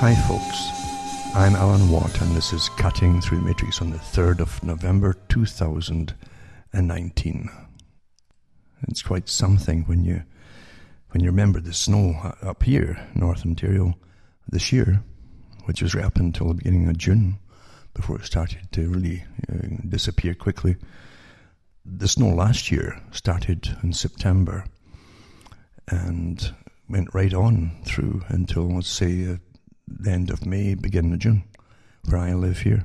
Hi, folks. I'm Alan Watt, and this is Cutting Through the Matrix on the 3rd of November 2019. It's quite something when you when you remember the snow up here, North Ontario, this year, which was right up until the beginning of June, before it started to really uh, disappear quickly. The snow last year started in September and went right on through until, let's say, uh, the end of May, beginning of June, where I live here.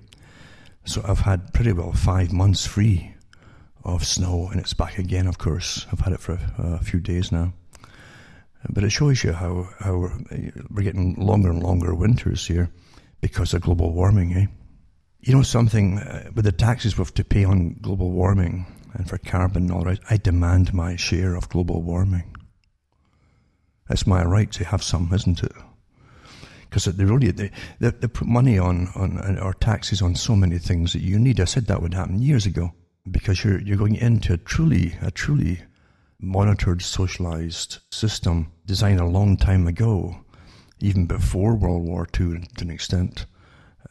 So I've had pretty well five months free of snow, and it's back again, of course. I've had it for a, a few days now. But it shows you how, how we're, getting longer and longer winters here because of global warming, eh? You know something, uh, with the taxes we have to pay on global warming and for carbon and all that, I demand my share of global warming. It's my right to have some, isn't it? Because they really they, they, they, put money on on or taxes on so many things that you need. I said that would happen years ago because you're you're going into a truly a truly monitored, socialized system designed a long time ago, even before World War II to an extent.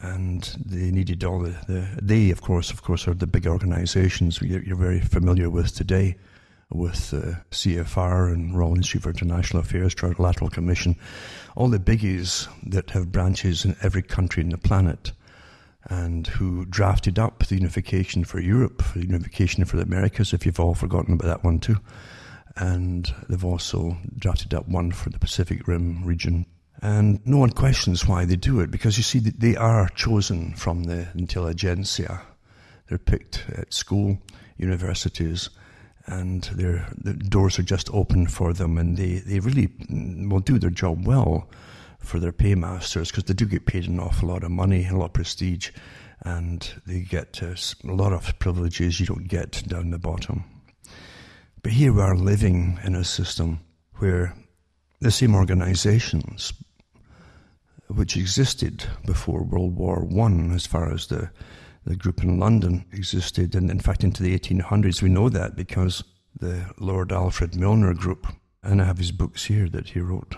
And they needed all the, the they of course of course are the big organizations you're, you're very familiar with today with uh, the CFR and Royal Institute for International Affairs, Trilateral Commission, all the biggies that have branches in every country in the planet and who drafted up the unification for Europe, the unification for the Americas, if you've all forgotten about that one too. And they've also drafted up one for the Pacific Rim region. And no one questions why they do it because you see, that they are chosen from the intelligentsia. They're picked at school, universities, and their the doors are just open for them, and they, they really will do their job well for their paymasters because they do get paid an awful lot of money, a lot of prestige, and they get uh, a lot of privileges you don't get down the bottom. But here we are living in a system where the same organizations which existed before World War One, as far as the the group in London existed, and in fact into the 1800s. We know that because the Lord Alfred Milner group, and I have his books here that he wrote,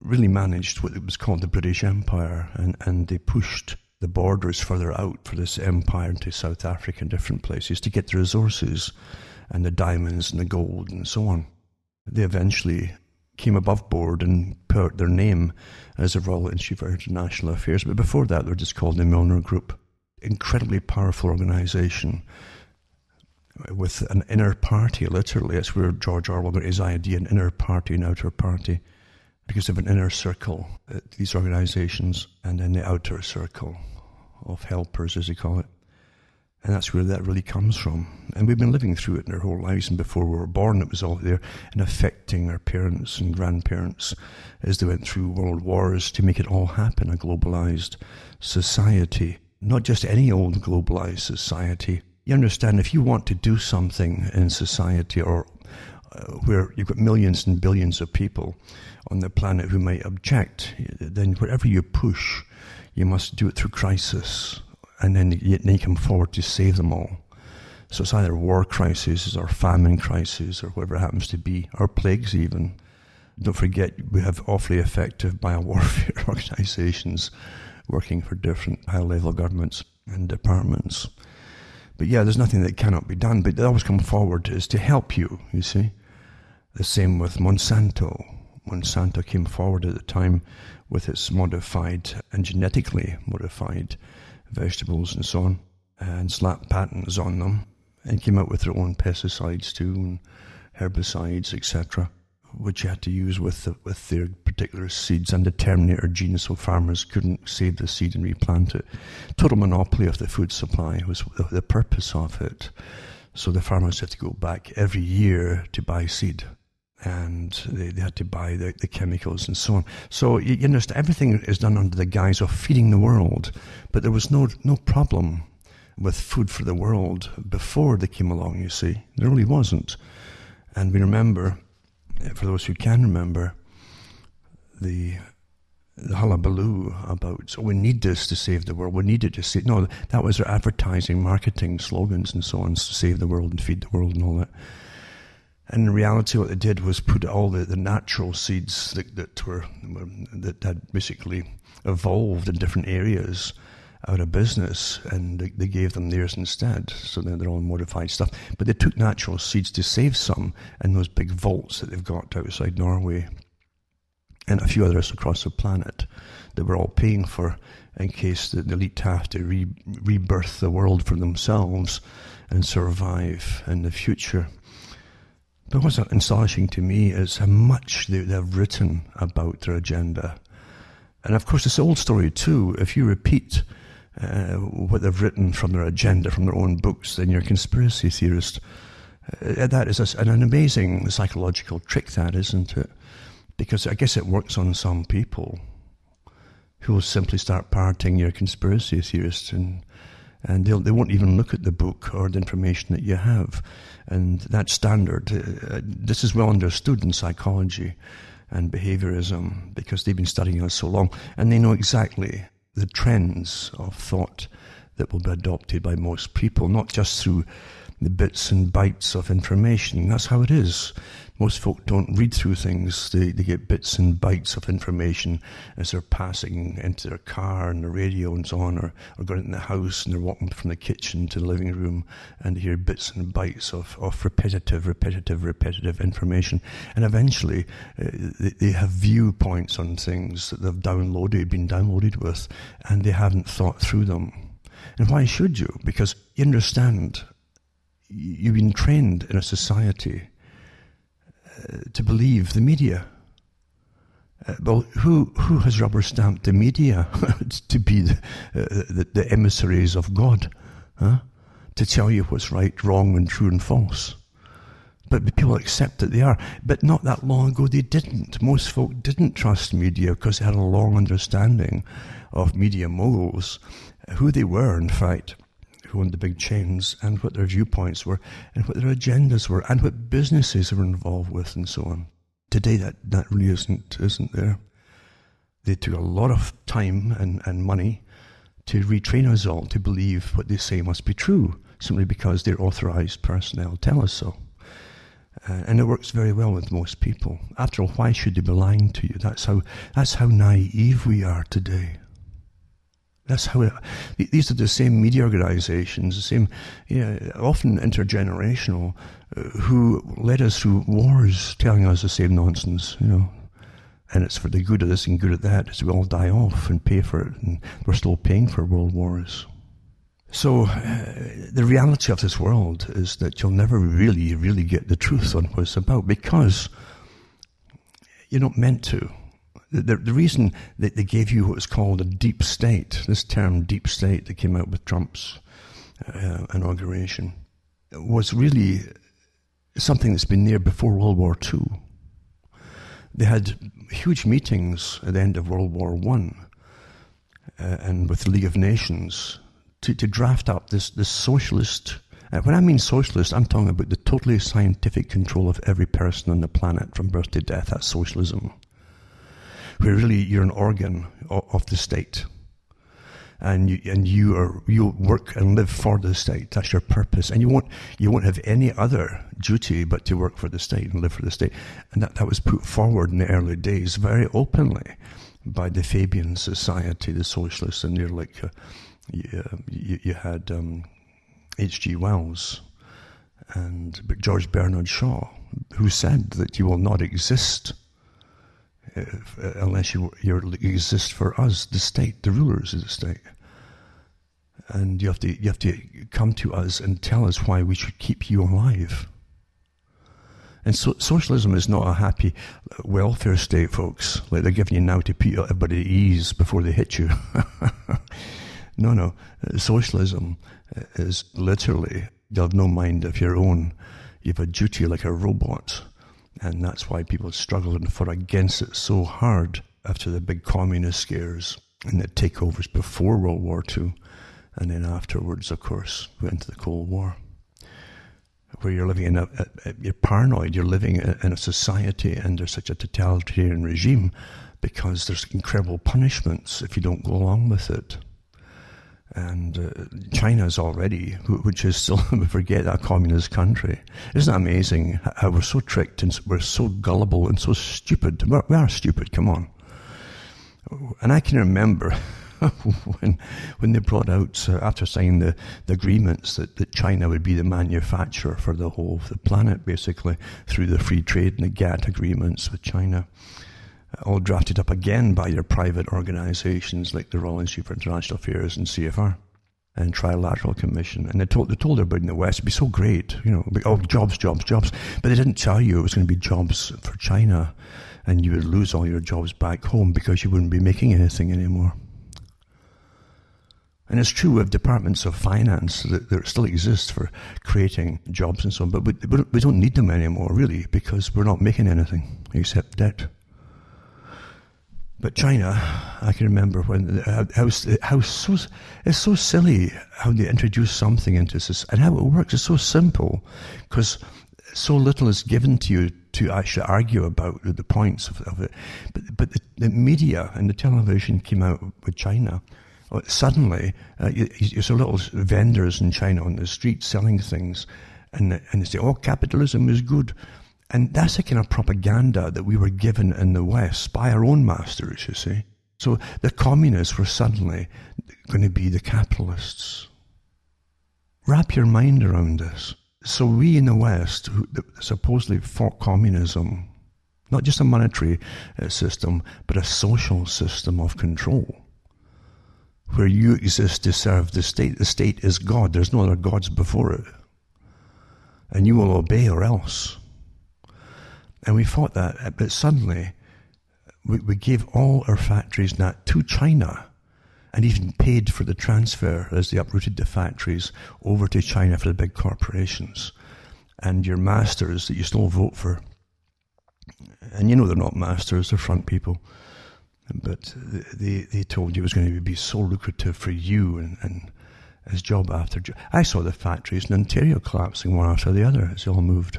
really managed what was called the British Empire, and, and they pushed the borders further out for this empire into South Africa and different places to get the resources and the diamonds and the gold and so on. They eventually came above board and put their name as the Royal Institute for International Affairs, but before that they were just called the Milner Group incredibly powerful organization with an inner party, literally. That's where George Orwell got his idea an inner party, an outer party, because of an inner circle, uh, these organizations, and then the outer circle of helpers, as they call it. And that's where that really comes from. And we've been living through it in our whole lives. And before we were born, it was all there and affecting our parents and grandparents as they went through world wars to make it all happen a globalized society not just any old globalized society. You understand, if you want to do something in society or uh, where you've got millions and billions of people on the planet who might object, then whatever you push, you must do it through crisis, and then you, then you come forward to save them all. So it's either war crises or famine crises or whatever it happens to be, or plagues even. Don't forget, we have awfully effective biowarfare organizations working for different high level governments and departments. But yeah, there's nothing that cannot be done, but they always come forward is to help you, you see. The same with Monsanto. Monsanto came forward at the time with its modified and genetically modified vegetables and so on, and slapped patents on them, and came out with their own pesticides too, and herbicides, etc which you had to use with the, with their particular seeds and the Terminator gene, so farmers couldn't save the seed and replant it. Total monopoly of the food supply was the, the purpose of it. So the farmers had to go back every year to buy seed and they, they had to buy the, the chemicals and so on. So you, you understand, everything is done under the guise of feeding the world, but there was no no problem with food for the world before they came along. You see, there really wasn't. And we remember for those who can remember, the the hullabaloo about so we need this to save the world. We need it to save. No, that was their advertising, marketing slogans, and so on to save the world and feed the world and all that. And in reality, what they did was put all the, the natural seeds that, that were that had basically evolved in different areas out of business, and they, gave them theirs instead. So they're, they're all modified stuff. But they took natural seeds to save some in those big vaults that they've got outside Norway, and a few others across the planet that we're all paying for in case the, the elite have to re, rebirth the world for themselves and survive in the future. But what's astonishing to me is how much they, they've written about their agenda. And of course, it's the old story too. If you repeat uh, what they've written from their agenda, from their own books, then you're a conspiracy theorist. Uh, that is a, an amazing psychological trick, that isn't it? Because I guess it works on some people who will simply start parroting your conspiracy theorist and and they'll, they won't even look at the book or the information that you have. And that standard. Uh, this is well understood in psychology and behaviorism because they've been studying us so long and they know exactly the trends of thought that will be adopted by most people, not just through the bits and bytes of information. That's how it is. Most folk don't read through things. They, they get bits and bytes of information as they're passing into their car and the radio and so on, or, or going in the house and they're walking from the kitchen to the living room and they hear bits and bytes of, of repetitive, repetitive, repetitive information. And eventually uh, they, they have viewpoints on things that they've downloaded, been downloaded with, and they haven't thought through them. And why should you? Because you understand you've been trained in a society uh, to believe the media. Uh, well, who who has rubber stamped the media to be the, uh, the, the, emissaries of God, huh? to tell you what's right, wrong, and true and false? But people accept that they are. But not that long ago, they didn't. Most folk didn't trust media because they had a long understanding of media moguls, who they were, in fact owned the big chains and what their viewpoints were and what their agendas were and what businesses they were involved with and so on. Today that, that really isn't isn't there. They took a lot of time and, and money to retrain us all to believe what they say must be true, simply because their authorized personnel tell us so. Uh, and it works very well with most people. After all, why should they be lying to you? That's how, that's how naive we are today. That's how it, these are the same media organizations, the same, you know, often intergenerational, uh, who led us through wars telling us the same nonsense, you know. And it's for the good of this and good of that, as we all die off and pay for it, and we're still paying for world wars. So, uh, the reality of this world is that you'll never really, really get the truth on what it's about because you're not meant to the, the reason that they gave you what was called a deep state, this term deep state that came out with Trump's uh, inauguration, was really something that's been there before World War II. They had huge meetings at the end of World War One uh, and with the League of Nations to, to draft up this, this socialist. Uh, when I mean socialist, I'm talking about the totally scientific control of every person on the planet from birth to death. That's socialism where really you're an organ of the state. And you, and you are, you work and live for the state. That's your purpose. And you won't, you won't have any other duty but to work for the state and live for the state. And that, that was put forward in the early days very openly by the Fabian Society, the socialists, and you're like, uh, you, you, you, had um, H.G. Wells and George Bernard Shaw, who said that you will not exist uh, unless you, you exist for us, the state, the rulers of the state. And you have to you have to come to us and tell us why we should keep you alive. And so, socialism is not a happy uh, welfare state, folks, like they're giving you now to put everybody at ease before they hit you. no, no. Uh, socialism uh, is literally you have no mind of your own. You have a duty like a robot and that's why people struggled and fought against it so hard after the big communist scares and the takeovers before World War II. And then afterwards, of course, went into the Cold War. Where you're living in a, a, a you're paranoid, you're living in a society under such a totalitarian regime because there's incredible punishments if you don't go along with it. And uh, China's already, which is still, we forget, a communist country. Isn't that amazing how we're so tricked and we're so gullible and so stupid? We're, we are stupid, come on. And I can remember when when they brought out uh, after signing the, the agreements that, that China would be the manufacturer for the whole of the planet, basically through the free trade and the GATT agreements with China, all drafted up again by your private organisations like the Royal Institute for International Affairs and CFR and Trilateral Commission. And they told, they told everybody in the West it'd be so great, you know, oh, jobs, jobs, jobs. But they didn't tell you it was going to be jobs for China and you would lose all your jobs back home because you wouldn't be making anything anymore. And it's true of departments of finance that, that still exist for creating jobs and so on, but we, we don't need them anymore, really, because we're not making anything except debt. But China, I can remember when how, how so it's so silly how they introduce something into this and how it works. It's so simple because so little is given to you to actually argue about the points of, of it. But but the, the media and the television came out with China uh, suddenly uh, you, you saw little vendors in China on the street selling things, and and they say, "Oh, capitalism is good," and that's the kind of propaganda that we were given in the West by our own masters. You see, so the communists were suddenly going to be the capitalists. Wrap your mind around this. So we in the West, who supposedly fought communism, not just a monetary uh, system, but a social system of control where you exist to serve the state. The state is God. There's no other gods before it. And you will obey or else. And we fought that, but suddenly we, we gave all our factories now to China and even paid for the transfer as they uprooted the factories over to China for the big corporations. And your masters that you still vote for, and you know they're not masters, they're front people but they, they told you it was going to be so lucrative for you and, and as job after job. I saw the factories in Ontario collapsing one after the other as they all moved.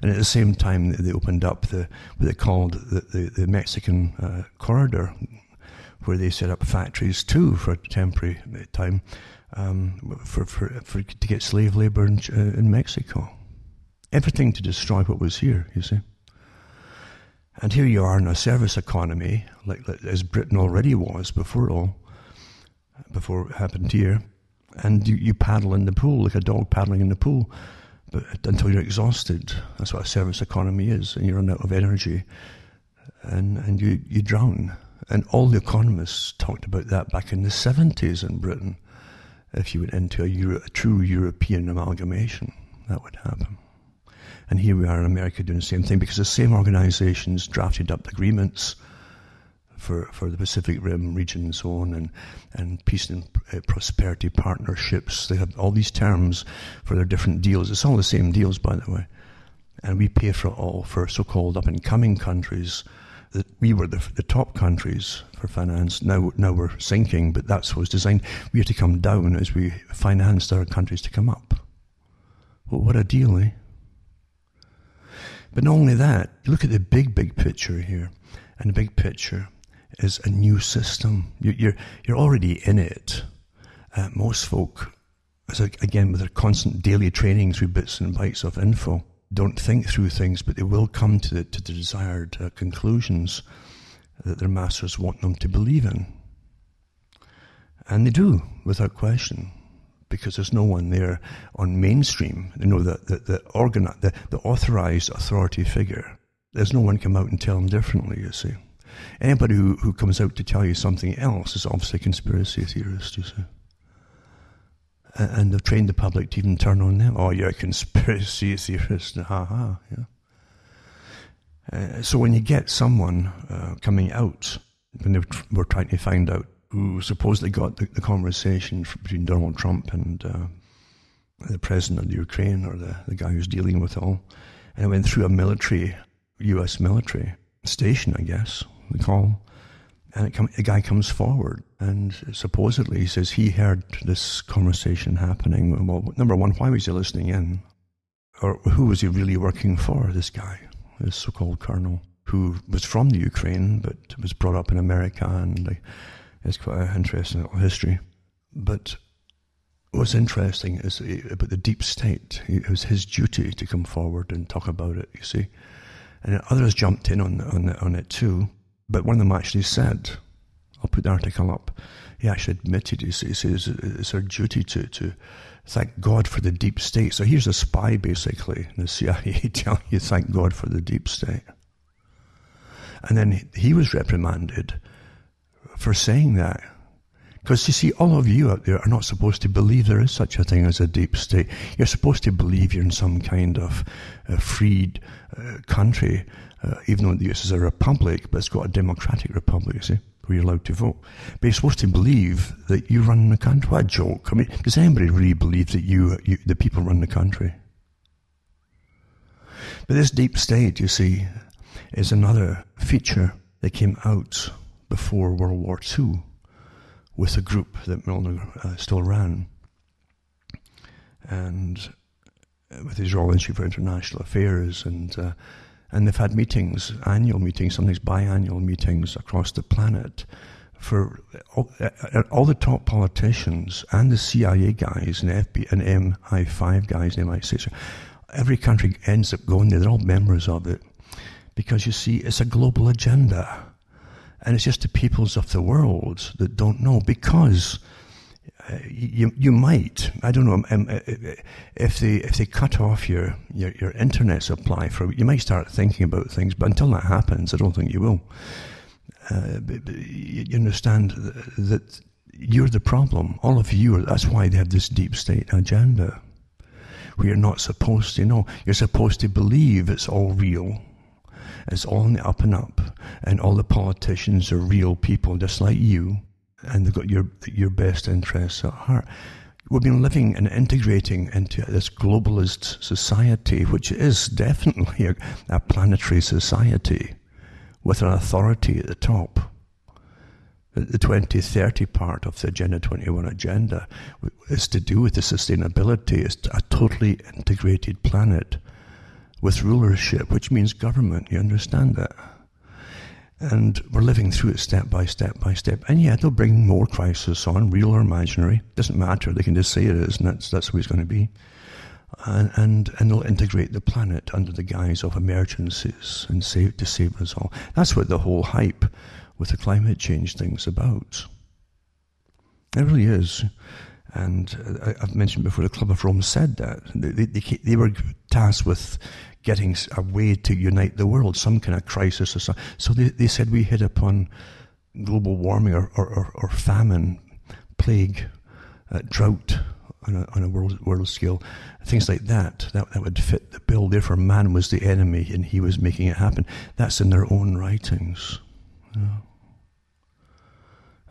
And at the same time, they opened up the what they called the, the, the Mexican uh, corridor, where they set up factories too for a temporary time um, for, for, for to get slave labor in, uh, in Mexico. Everything to destroy what was here, you see. And here you are in a service economy, like, as Britain already was before all, before it happened here. And you, you paddle in the pool like a dog paddling in the pool, but until you're exhausted. That's what a service economy is, and you run out of energy, and and you you drown. And all the economists talked about that back in the 70s in Britain. If you went into a, Euro, a true European amalgamation, that would happen. And here we are in America doing the same thing because the same organizations drafted up the agreements for, for the Pacific Rim region and so on, and, and peace and uh, prosperity partnerships. They have all these terms for their different deals. It's all the same deals, by the way. And we pay for it all for so called up and coming countries that we were the, the top countries for finance. Now, now we're sinking, but that's what was designed. We had to come down as we financed our countries to come up. Well, what a deal, eh? But not only that, look at the big, big picture here. And the big picture is a new system. You're, you're already in it. Uh, most folk, again, with their constant daily training through bits and bytes of info, don't think through things, but they will come to the, to the desired uh, conclusions that their masters want them to believe in. And they do, without question because there's no one there on mainstream, you know, the, the, the, organ, the, the authorized authority figure. There's no one come out and tell them differently, you see. Anybody who, who comes out to tell you something else is obviously a conspiracy theorist, you see. And, and they've trained the public to even turn on them. Oh, you're a conspiracy theorist, ha ha, yeah. Uh, so when you get someone uh, coming out, when they were trying to find out who supposedly got the, the conversation between Donald Trump and uh, the president of the Ukraine or the, the guy who's dealing with it all. And it went through a military, US military station, I guess, they call. And come, the guy comes forward and supposedly he says he heard this conversation happening. Well, number one, why was he listening in? Or who was he really working for, this guy, this so called colonel, who was from the Ukraine but was brought up in America and. Like, it's quite an interesting little history. But what's interesting is uh, about the deep state. It was his duty to come forward and talk about it, you see. And others jumped in on, on, on it too. But one of them actually said, I'll put the article up, he actually admitted, he says, it's our duty to, to thank God for the deep state. So here's a spy, basically, the CIA telling you thank God for the deep state. And then he was reprimanded for saying that. Because you see, all of you out there are not supposed to believe there is such a thing as a deep state. You're supposed to believe you're in some kind of uh, freed uh, country, uh, even though this is a republic, but it's got a democratic republic, you see, where you're allowed to vote. But you're supposed to believe that you run the country. What a joke. I mean, does anybody really believe that you, you the people run the country? But this deep state, you see, is another feature that came out before World War II with a group that Milner uh, still ran. And uh, with the Royal Institute for International Affairs, and uh, and they've had meetings, annual meetings, sometimes biannual meetings across the planet for all, uh, all, the top politicians and the CIA guys and FB and MI5 guys and MI6. Every country ends up going there. They're all members of it because you see, it's a global agenda. And it's just the peoples of the world that don't know because you you might I don't know um, um uh, uh, if they if they cut off your, your your internet supply for you might start thinking about things but until that happens I don't think you will. Uh, you understand that you're the problem. All of you are, that's why they have this deep state agenda. Where you're not supposed to know. You're supposed to believe it's all real. It's all on the up and up, and all the politicians are real people just like you, and they've got your your best interests at heart. We've been living and integrating into this globalist society, which is definitely a, a planetary society with an authority at the top. The 2030 part of the Agenda 21 agenda is to do with the sustainability. It's a totally integrated planet with rulership, which means government. You understand that? And we're living through it step by step by step. And yeah, they'll bring more crisis on, real or imaginary. Doesn't matter. They can just say it is, and that's, that's what it's going to be. And, and, and they'll integrate the planet under the guise of emergencies and save, to save us all. That's what the whole hype with the climate change thing's about. It really is. And uh, I've mentioned before, the Club of Rome said that. They, they, they were tasked with getting a way to unite the world, some kind of crisis or something. So they, they said we hit upon global warming or, or, or famine, plague, uh, drought on a, on a world, world scale, things like that, that. That would fit the bill. Therefore, man was the enemy and he was making it happen. That's in their own writings.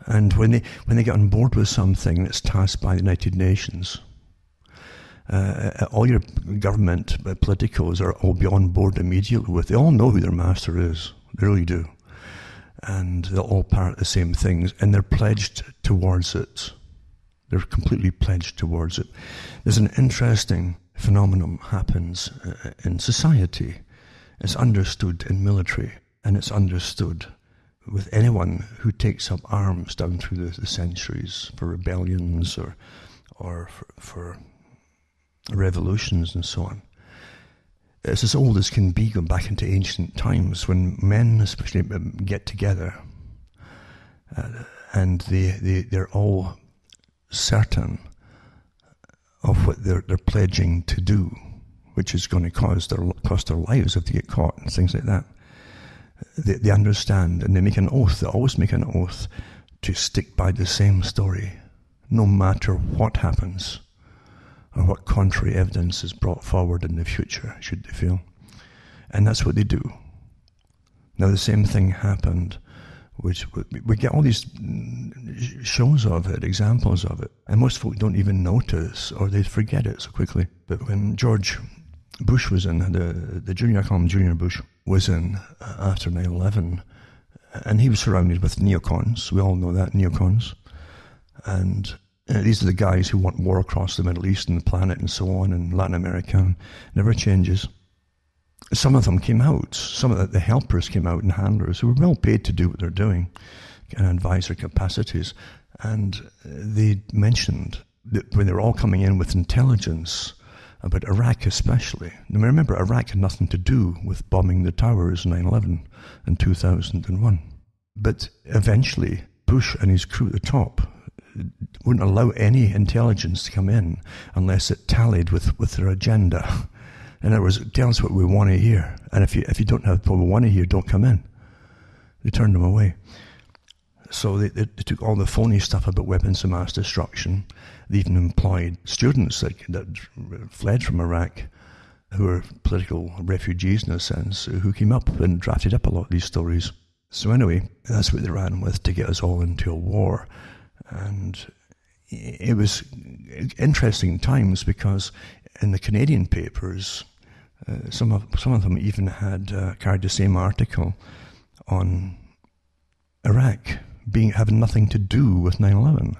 And when they, when they get on board with something that's tasked by the United Nations, uh, all your government uh, politicos are all be on board immediately with. They all know who their master is. They really do. And they'll all parrot the same things, and they're pledged towards it. They're completely pledged towards it. There's an interesting phenomenon happens uh, in society. It's understood in military, and it's understood with anyone who takes up arms down through the, the centuries for rebellions or or for, for, revolutions and so on. It's as old as can be, going back into ancient times when men, especially, um, get together uh, and they, they, they're all certain of what they're, they're pledging to do, which is going to cause their, cost their lives if they get caught and things like that they, they understand and they make an oath, they always make an oath to stick by the same story, no matter what happens or what contrary evidence is brought forward in the future, should they feel. And that's what they do. Now, the same thing happened, which we get all these shows of it, examples of it, and most folk don't even notice or they forget it so quickly. But when George Bush was in, the, the junior, I call him Junior Bush, was in uh, after 9 11, and he was surrounded with neocons. We all know that, neocons. And uh, these are the guys who want war across the Middle East and the planet and so on, and Latin America. Never changes. Some of them came out. Some of the, the helpers came out and handlers who were well paid to do what they're doing and advisor capacities. And they mentioned that when they were all coming in with intelligence about Iraq, especially. Now, remember, Iraq had nothing to do with bombing the towers 9 11 in 2001. But eventually, Bush and his crew at the top wouldn't allow any intelligence to come in unless it tallied with, with their agenda. In other words, tell us what we want to hear. And if you, if you don't have what we want to hear, don't come in. They turned them away. So they, they, they, took all the phony stuff about weapons of mass destruction. They even employed students that, that fled from Iraq, who were political refugees in a sense, who came up and drafted up a lot of these stories. So anyway, that's what they ran with to get us all into a war. And it was interesting times because in the Canadian papers, uh, some of some of them even had uh, carried the same article on Iraq being having nothing to do with 9/11.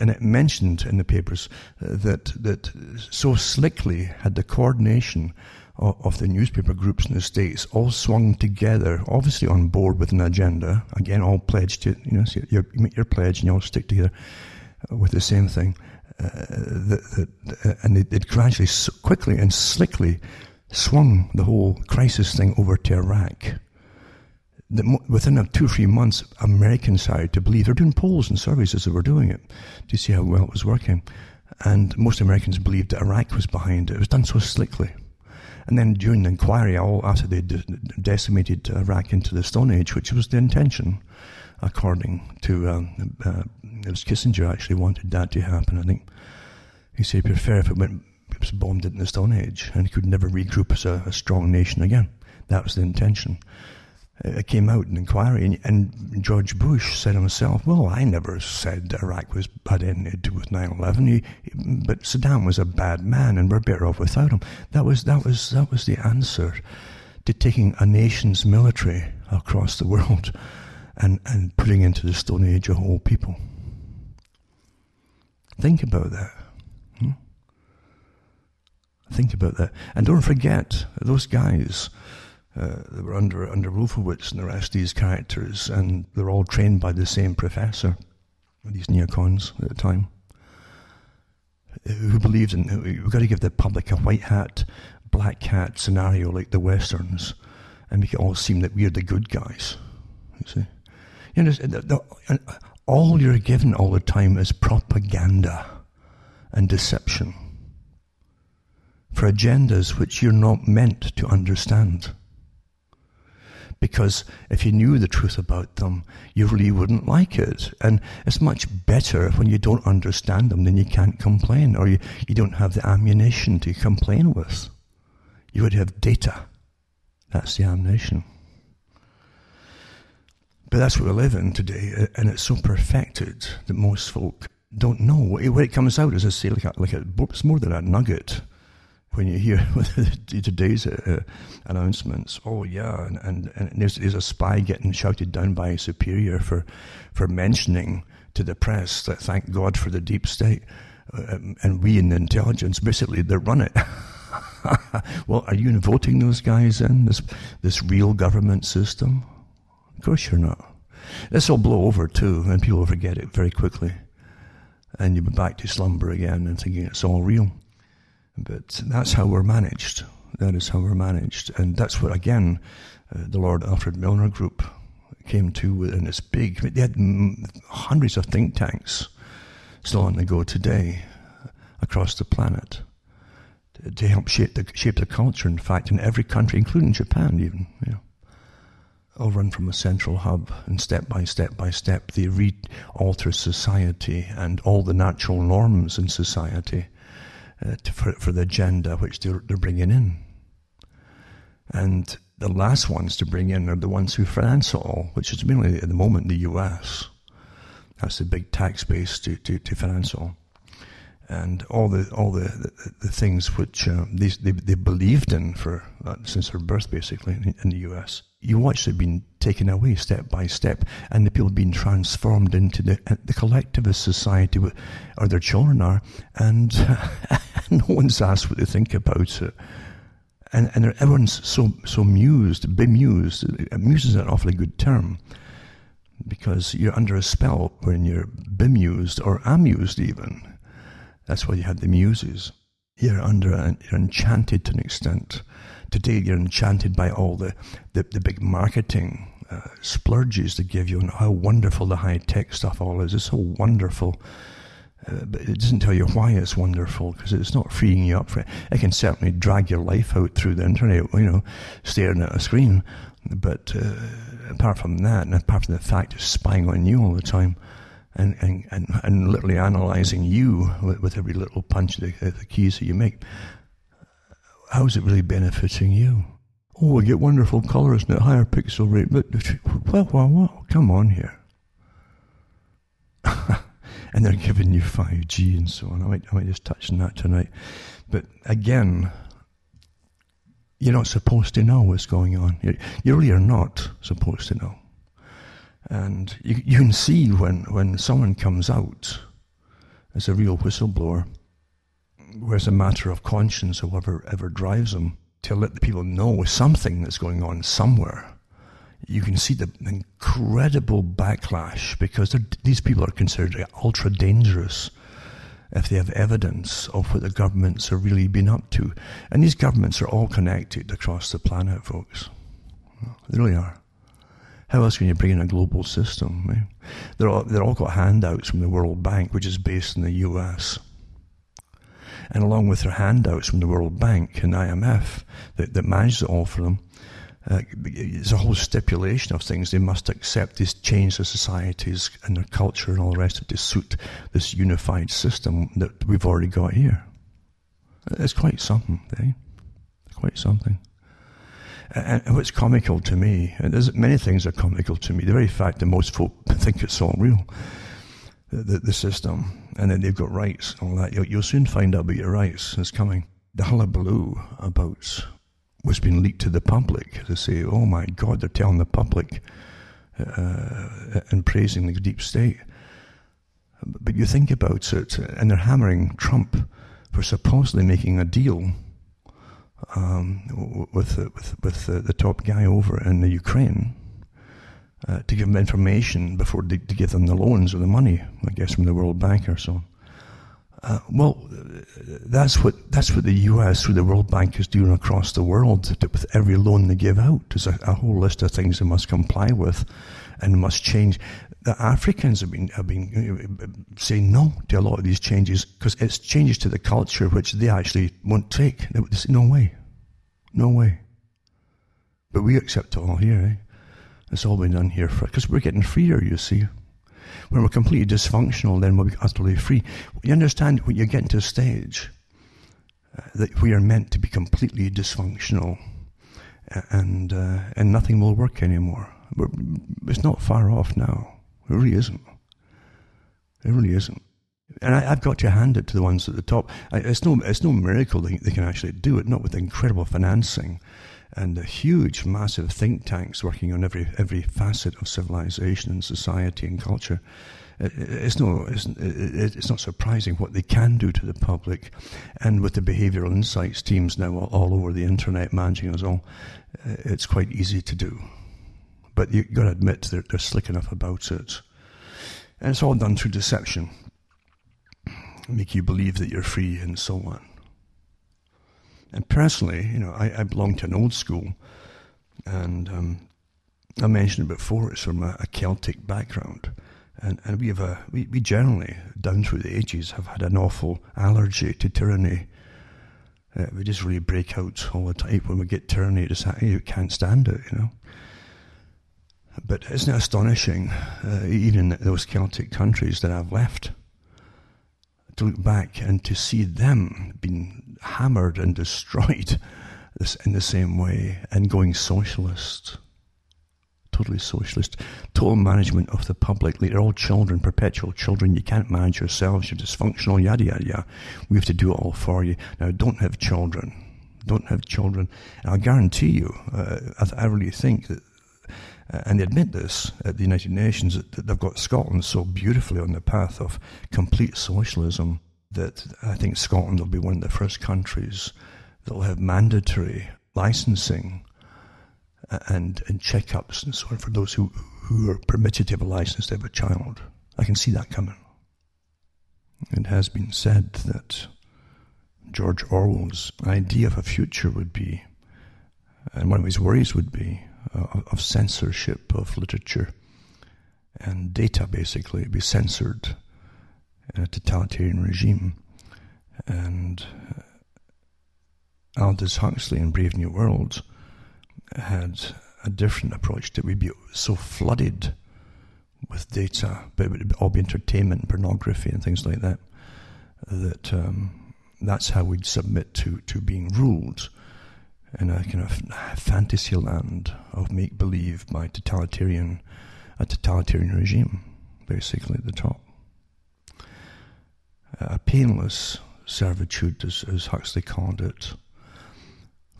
And it mentioned in the papers that that so slickly had the coordination of, the newspaper groups in the states all swung together, obviously on board with an agenda. Again, all pledged to you know so you make your pledge and you all stick together uh, with the same thing. Uh, that, that, uh, and it, it gradually, quickly, and slickly swung the whole crisis thing over to Iraq that within a two or three months, American side to believe they're doing polls and surveys as they were doing it to see how well it was working. And most Americans believed that Iraq was behind it. It was done so slickly. And then during the inquiry, all after they decimated Iraq into the Stone Age, which was the intention, according to um, uh, it was Kissinger actually wanted that to happen. I think he said he'd prefer if it went it was bombed into the Stone Age and he could never regroup as a, a strong nation again. That was the intention uh, came out in inquiry, and, and, George Bush said himself, "Well, I never said Iraq was had anything to do with 9/11, but Saddam was a bad man, and we're better off without him." That was that was that was the answer to taking a nation's military across the world and and putting into the Stone Age a whole people. Think about that. Hmm? Think about that, and don't forget those guys uh, they were under under Wolfowitz and the rest of these characters, and they're all trained by the same professor, these neocons at the time, who believed in we've got to give the public a white hat, black hat scenario like the westerns, and make it all seem that we're the good guys. You see, you know, the, the, all you're given all the time is propaganda and deception for agendas which you're not meant to understand because if you knew the truth about them, you really wouldn't like it. And it's much better when you don't understand them, then you can't complain, or you, you don't have the ammunition to complain with. You would have data. That's the ammunition. But that's what we live in today, and it's so perfected that most folk don't know. What it comes out, as I say, like a, like a, it's more than a nugget when you hear today's uh, announcements, oh yeah, and, and, and there's, there's, a spy getting shouted down by a superior for, for mentioning to the press that thank God for the deep state, uh, and we in the intelligence, basically they run it. well, are you voting those guys in this this real government system? Of course you're not. This will blow over too, and people will forget it very quickly, and you'll be back to slumber again and thinking it's all real. But that's how we're managed. That is how we're managed. And that's what, again, uh, the Lord Alfred Milner Group came to in its big, they had hundreds of think tanks still on the go today across the planet to, to help shape the, shape the culture, in fact, in every country, including Japan even. You know. All run from a central hub, and step by step by step, they re alter society and all the natural norms in society uh, to, for, for the agenda which they're, they're bringing in. And the last ones to bring in are the ones who finance it all, which is mainly at the moment the US. That's the big tax base to, to, to finance it all. And all the all the, the, the things which uh, they, they, they believed in for uh, since their birth, basically in, in the U.S. You watch it being taken away step by step, and the people being transformed into the uh, the collectivist society, or their children are, and no one's asked what they think about it and, and everyone's so so mused, bemused. Amused is an awfully good term, because you're under a spell when you're bemused or amused even. That's why you had the muses. You're under, a, you're enchanted to an extent. Today you're enchanted by all the, the, the big marketing uh, splurges they give you and how wonderful the high tech stuff all is. It's so wonderful. Uh, but it doesn't tell you why it's wonderful because it's not freeing you up for it. It can certainly drag your life out through the internet, you know, staring at a screen. But uh, apart from that, and apart from the fact it's spying on you all the time, and, and, and, and literally analyzing you with, with every little punch the, the keys that you make, how is it really benefiting you? Oh, we get wonderful colors and a higher pixel rate, but well, well, well, come on here. and they're giving you 5G and so on. I might, I might just touch on that tonight. But again, you're not supposed to know what's going on. You, you really are not supposed to know. And you, you can see when, when someone comes out as a real whistleblower, where it's a matter of conscience or whatever ever drives them, to let the people know something that's going on somewhere. You can see the incredible backlash because these people are considered ultra dangerous if they have evidence of what the governments are really been up to. And these governments are all connected across the planet, folks. They really are. How else can you bring in a global system? Eh? They're all, they're all got handouts from the World Bank, which is based in the US. And along with their handouts from the World Bank and IMF that, that manages it all for them, uh, it's a whole stipulation of things. They must accept this change their societies and their culture and all the rest of to suit this unified system that we've already got here. It's quite something, eh? Quite something. And what's comical to me, and there's many things are comical to me, the very fact that most folk think it's all real, the, the, the system, and then they've got rights and all that. You'll, you'll soon find out about your rights. It's coming. The hullabaloo about was being leaked to the public to say, oh my God, they're telling the public uh, and praising the deep state. But you think about it, and they're hammering Trump for supposedly making a deal um, with with with the, the, top guy over in the Ukraine uh, to give them information before they, to give them the loans or the money, I guess, from the World Bank or so. Uh, well, that's what that's what the U.S. through the World Bank is doing across the world with every loan they give out. There's a, a whole list of things they must comply with, and must change. The Africans have been have been saying no to a lot of these changes because it's changes to the culture which they actually won't take. There's no way, no way. But we accept it all here. Eh? It's all been done here for because we're getting freer. You see. When we're completely dysfunctional, then we'll be utterly free. You understand when you get to a stage uh, that we are meant to be completely dysfunctional and, uh, and nothing will work anymore. We're, it's not far off now. It really isn't. It really isn't. And I, have got to hand it to the ones at the top. I, it's no, it's no miracle they, they can actually do it, not with incredible financing and the huge, massive think tanks working on every every facet of civilization and society and culture. It's no, it's, it's not surprising what they can do to the public, and with the behavioural insights teams now all over the internet managing us all, uh, it's quite easy to do. But you've got to admit they're, they're slick enough about it, and it's all done through deception, make you believe that you're free and so on. And personally, you know, I, I belong to an old school, and um, I mentioned it before. It's from a, a Celtic background, and and we have a we, we generally down through the ages have had an awful allergy to tyranny. Uh, we just really break out all the time when we get tyranny. Just you can't stand it, you know. But isn't it astonishing, uh, even in those Celtic countries that I've left, to look back and to see them being hammered and destroyed in the same way and going socialist. Totally socialist. Total management of the public. They're all children, perpetual children. You can't manage yourselves. You're dysfunctional, yada, yada, yada. We have to do it all for you. Now, don't have children. Don't have children. And I'll guarantee you, uh, I, I, really think that, Uh, and they admit this at the United Nations, that, they've got Scotland so beautifully on the path of complete socialism that I think Scotland will be one of the first countries that will have mandatory licensing uh, and, and checkups and so on for those who, who are permitted to have a license to have a child. I can see that coming. It has been said that George Orwell's idea of a future would be, and one of his worries would be, uh, of censorship of literature and data basically be censored in a totalitarian regime. And uh, Aldous Huxley in Brave New World had a different approach that we'd be so flooded with data, but it would all be entertainment pornography and things like that, that um, that's how we'd submit to, to being ruled in a kind of fantasy land of make believe by totalitarian a totalitarian regime, basically at the top. A painless servitude, as, as Huxley called it,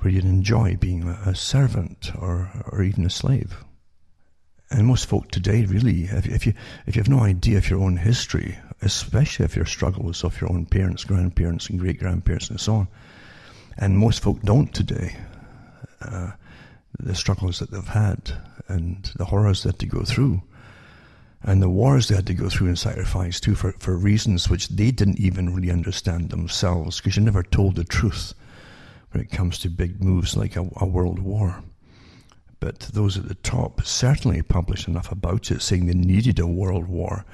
where you'd enjoy being a, servant or, or even a slave. And most folk today, really, if, if, you if you have no idea of your own history, especially if your struggles of your own parents, grandparents, and great grandparents, and so on, and most folk don't today, uh, the struggles that they've had and the horrors they had to go through, and the wars they had to go through and sacrifice too for, for reasons which they didn't even really understand themselves, because you're never told the truth when it comes to big moves like a, a world war. But those at the top certainly published enough about it, saying they needed a world war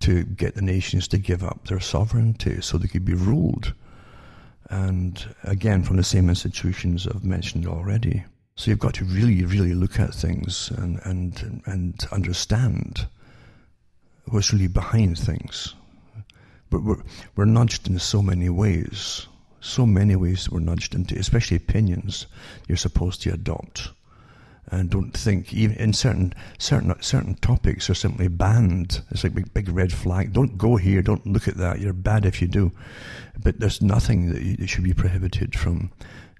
to get the nations to give up their sovereignty so they could be ruled. And again, from the same institutions I've mentioned already. So you've got to really, really look at things and, and, and understand what's really behind things. But we're, we're nudged in so many ways. So many ways we're nudged into, especially opinions you're supposed to adopt. And don't think, even in certain certain certain topics, are simply banned. It's like big, big red flag. Don't go here. Don't look at that. You're bad if you do. But there's nothing that, you, that should be prohibited from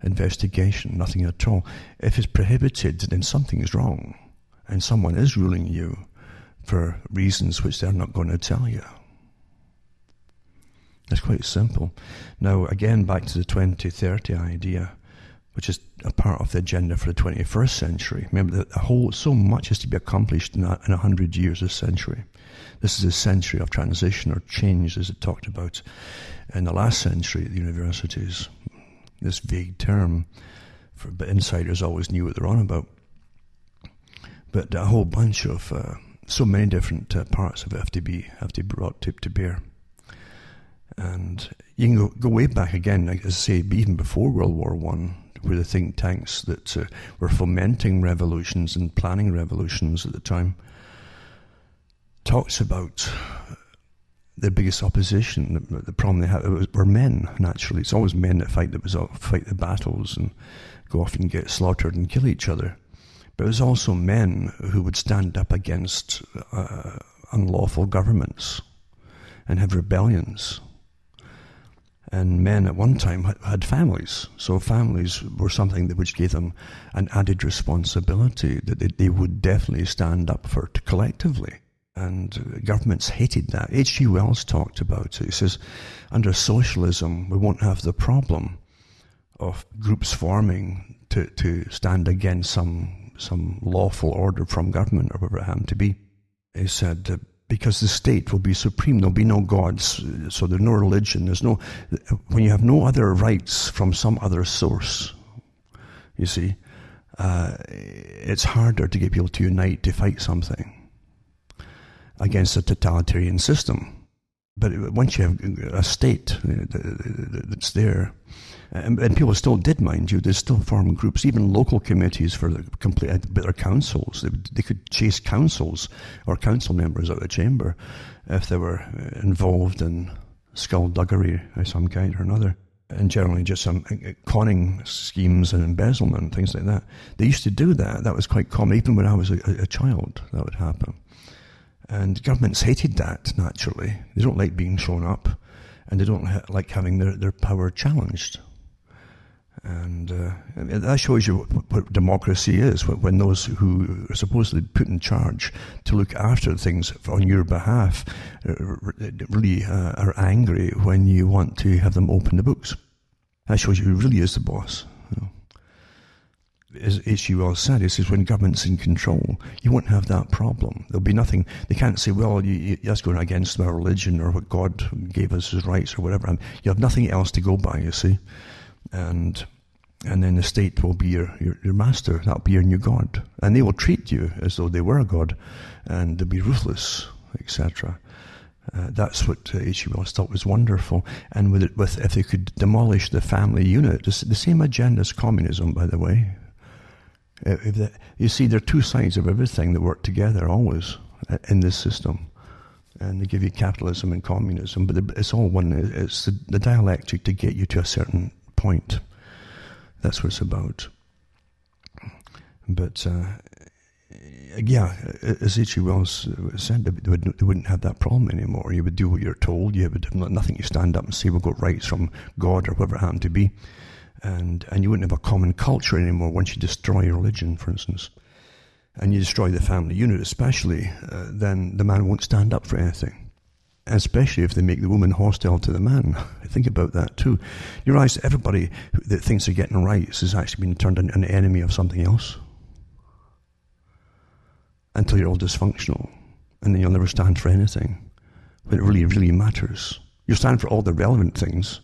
investigation, nothing at all. If it's prohibited, then something is wrong, and someone is ruling you for reasons which they're not going to tell you. It's quite simple. Now, again, back to the 2030 idea, which is a part of the agenda for the 21st century. Remember the whole, so much is to be accomplished in a, in hundred years, a century. This is a century of transition or change, as it talked about in the last century at the universities this vague term, for, but insiders always knew what they're on about. But a whole bunch of, uh, so many different uh, parts of it have to be have to be brought to, to bear. And you can go, go way back again, like I say, even before World War One, where the think tanks that uh, were fomenting revolutions and planning revolutions at the time talks about the biggest opposition, the, the problem they had was, were men. Naturally, it's always men that fight that fight the battles and go off and get slaughtered and kill each other. But it was also men who would stand up against uh, unlawful governments and have rebellions. And men at one time had, families, so families were something that which gave them an added responsibility that they, would definitely stand up for collectively and governments hated that. H.G. Wells talked about it. He says, under socialism, we won't have the problem of groups forming to, to stand against some, some lawful order from government or whatever it happened to be. He said, uh, because the state will be supreme, there'll be no gods, so there's no religion, there's no, when you have no other rights from some other source, you see, uh, it's harder to get people to unite to fight something against a totalitarian system. But once you have a state uh, that's there, and, people still did, mind you, they still form groups, even local committees for the complete, uh, their councils. They, they could chase councils or council members out of the chamber if they were uh, involved in skullduggery of some kind or another and generally just some uh, conning schemes and embezzlement, things like that. They used to do that. That was quite common. Even when I was a, a child, that would happen. And governments hated that, naturally. They don't like being shown up, and they don't ha- like having their, their power challenged. And uh, that shows you what, what, democracy is when those who are supposedly put in charge to look after things on your behalf really uh, are angry when you want to have them open the books. That shows you who really is the boss. Wells said, he says when government's in control, you won't have that problem. There'll be nothing. They can't say, "Well, you, you, that's going against my religion or what God gave us as rights or whatever." you have nothing else to go by, you see, and and then the state will be your, your, your master. That'll be your new god, and they will treat you as though they were a god, and they'll be ruthless, etc. Uh, that's what uh. Wells thought was wonderful. And with it, with if they could demolish the family unit, the same agenda as communism, by the way, uh, the, you see, there are two sides of everything that work together always uh, in this system. And they give you capitalism and communism, but it's all one. It's the, the dialectic to get you to a certain point. That's what it's about. But uh, yeah, as H.G. Wells said, they, would, they wouldn't have that problem anymore. You would do what you're told. You would have nothing to stand up and say, we've got rights from God or whatever it happened to be and and you wouldn't have a common culture anymore once you destroy religion, for instance, and you destroy the family unit, especially. Uh, then the man won't stand up for anything, especially if they make the woman hostile to the man. Think about that too. You realise everybody that thinks they're getting rights is actually being turned into an enemy of something else until you're all dysfunctional, and then you'll never stand for anything when it really, really matters. You stand for all the relevant things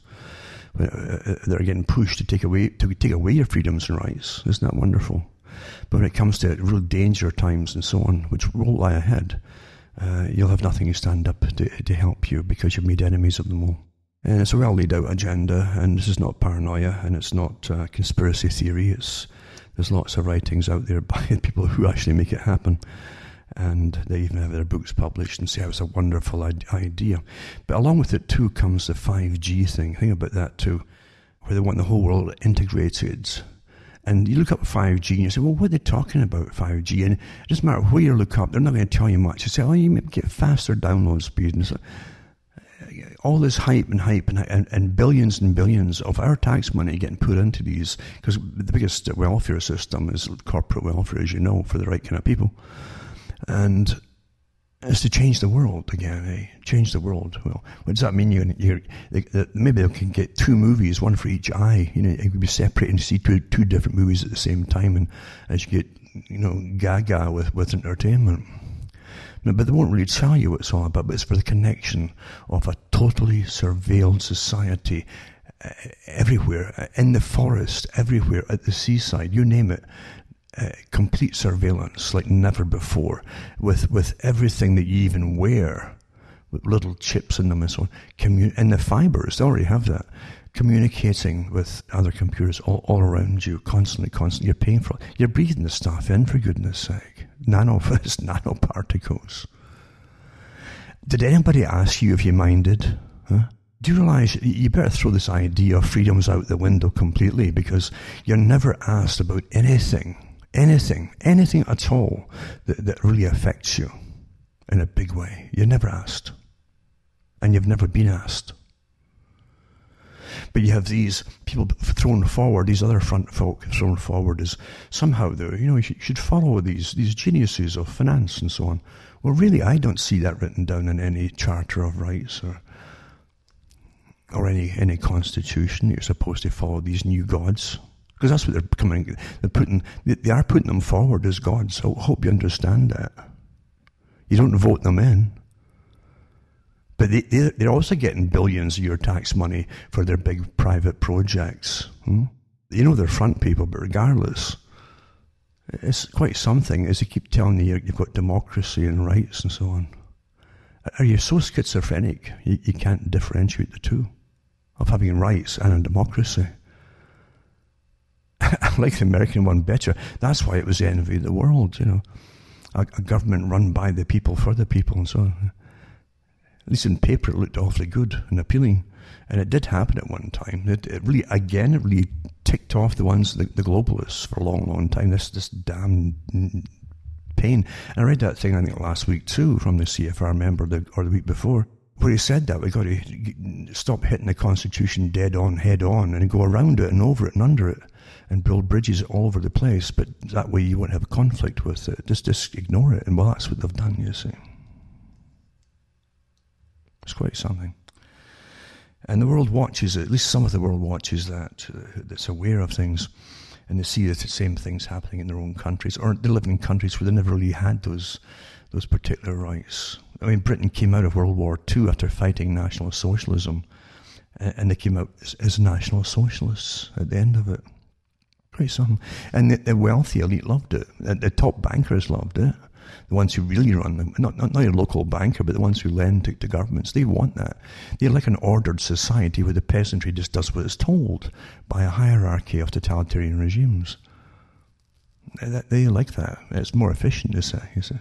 that are getting pushed to take away to take away your freedoms and rights. Isn't that wonderful? But when it comes to real danger times and so on, which will lie ahead, uh, you'll have nothing to stand up to, to help you because you've made enemies of them all. And it's a well laid out agenda, and this is not paranoia, and it's not uh, conspiracy theory. It's there's lots of writings out there by people who actually make it happen and they even have their books published and say how it's a wonderful idea. But along with it too comes the 5G thing. Think about that too, where they want the whole world integrated. And you look up 5G and you say, well, what are they talking about 5G? And it doesn't matter where you look up, they're not going to tell you much. You say, oh, you get faster download speed. And so, all this hype and hype and, and, and, billions and billions of our tax money getting put into these, because the biggest welfare system is corporate welfare, as you know, for the right kind of people and is to change the world again, eh? Change the world. Well, what does that mean? You, you maybe they can get two movies, one for each eye. You know, it could be separated and see two two different movies at the same time, and as you get, you know, gaga with with entertainment. But they won't really tell you what it's all about. But it's for the connection of a totally surveilled society uh, everywhere, uh, in the forest, everywhere, at the seaside, you name it uh, complete surveillance like never before, with with everything that you even wear, with little chips in them and so on. Commun- and the fibers, they already have that. Communicating with other computers all, all around you, constantly, constantly. You're paying for it. You're breathing the stuff in, for goodness sake. Nano, it's nanoparticles. Did anybody ask you if you minded? Huh? Do you realize you better throw this idea of freedoms out the window completely because you're never asked about anything anything, anything at all that, that really affects you in a big way. You're never asked. And you've never been asked. But you have these people thrown forward, these other front folk thrown forward as somehow though, you know, you should follow these, these geniuses of finance and so on. Well, really, I don't see that written down in any Charter of Rights or or any any constitution. You're supposed to follow these new gods. Because that's what they're becoming. They're putting, they are putting them forward as gods. So I hope you understand that. You don't vote them in. But they, they're also getting billions of your tax money for their big private projects. Hmm? You know they're front people, but regardless, it's quite something as they keep telling you you've got democracy and rights and so on. Are you so schizophrenic you, you can't differentiate the two of having rights and a democracy? I like the American one better. That's why it was the envy of the world, you know. A, a, government run by the people, for the people, and so on. At least in paper, it looked awfully good and appealing. And it did happen at one time. It, it really, again, it really ticked off the ones, the, the globalists, for a long, long time. This, this damn pain. And I read that thing, I think, last week too, from the CFR member, the, or the week before where he said that we've got to stop hitting the Constitution dead on, head on, and go around it and over it and under it and build bridges all over the place, but that way you won't have a conflict with it. Just, just ignore it. And well, that's what they've done, you see. It's quite something. And the world watches, at least some of the world watches that, uh, that's aware of things. and they see the same things happening in their own countries, or they live in countries where they never really had those those particular rights. I mean, Britain came out of World War II after fighting National Socialism, and they came out as, as National Socialists at the end of it. Great something. And the, the wealthy elite loved it. The, the, top bankers loved it. The ones who really run them, not, not, not your local banker, but the ones who lend to, to governments, they want that. They're like an ordered society where the peasantry just does what it's told by a hierarchy of totalitarian regimes. They, they like that. It's more efficient, is it? You see.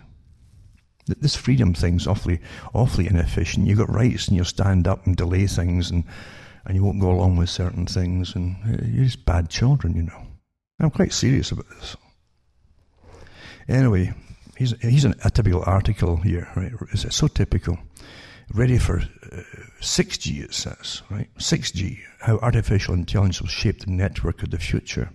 This freedom thing's awfully, awfully inefficient. You've got rights and you'll stand up and delay things and, and you won't go along with certain things and uh, you're just bad children, you know. I'm quite serious about this. Anyway, he's, he's an, a typical article here, right? It's so typical. Ready for uh, 6G, it says, right? 6G, how artificial intelligence will shape the network of the future.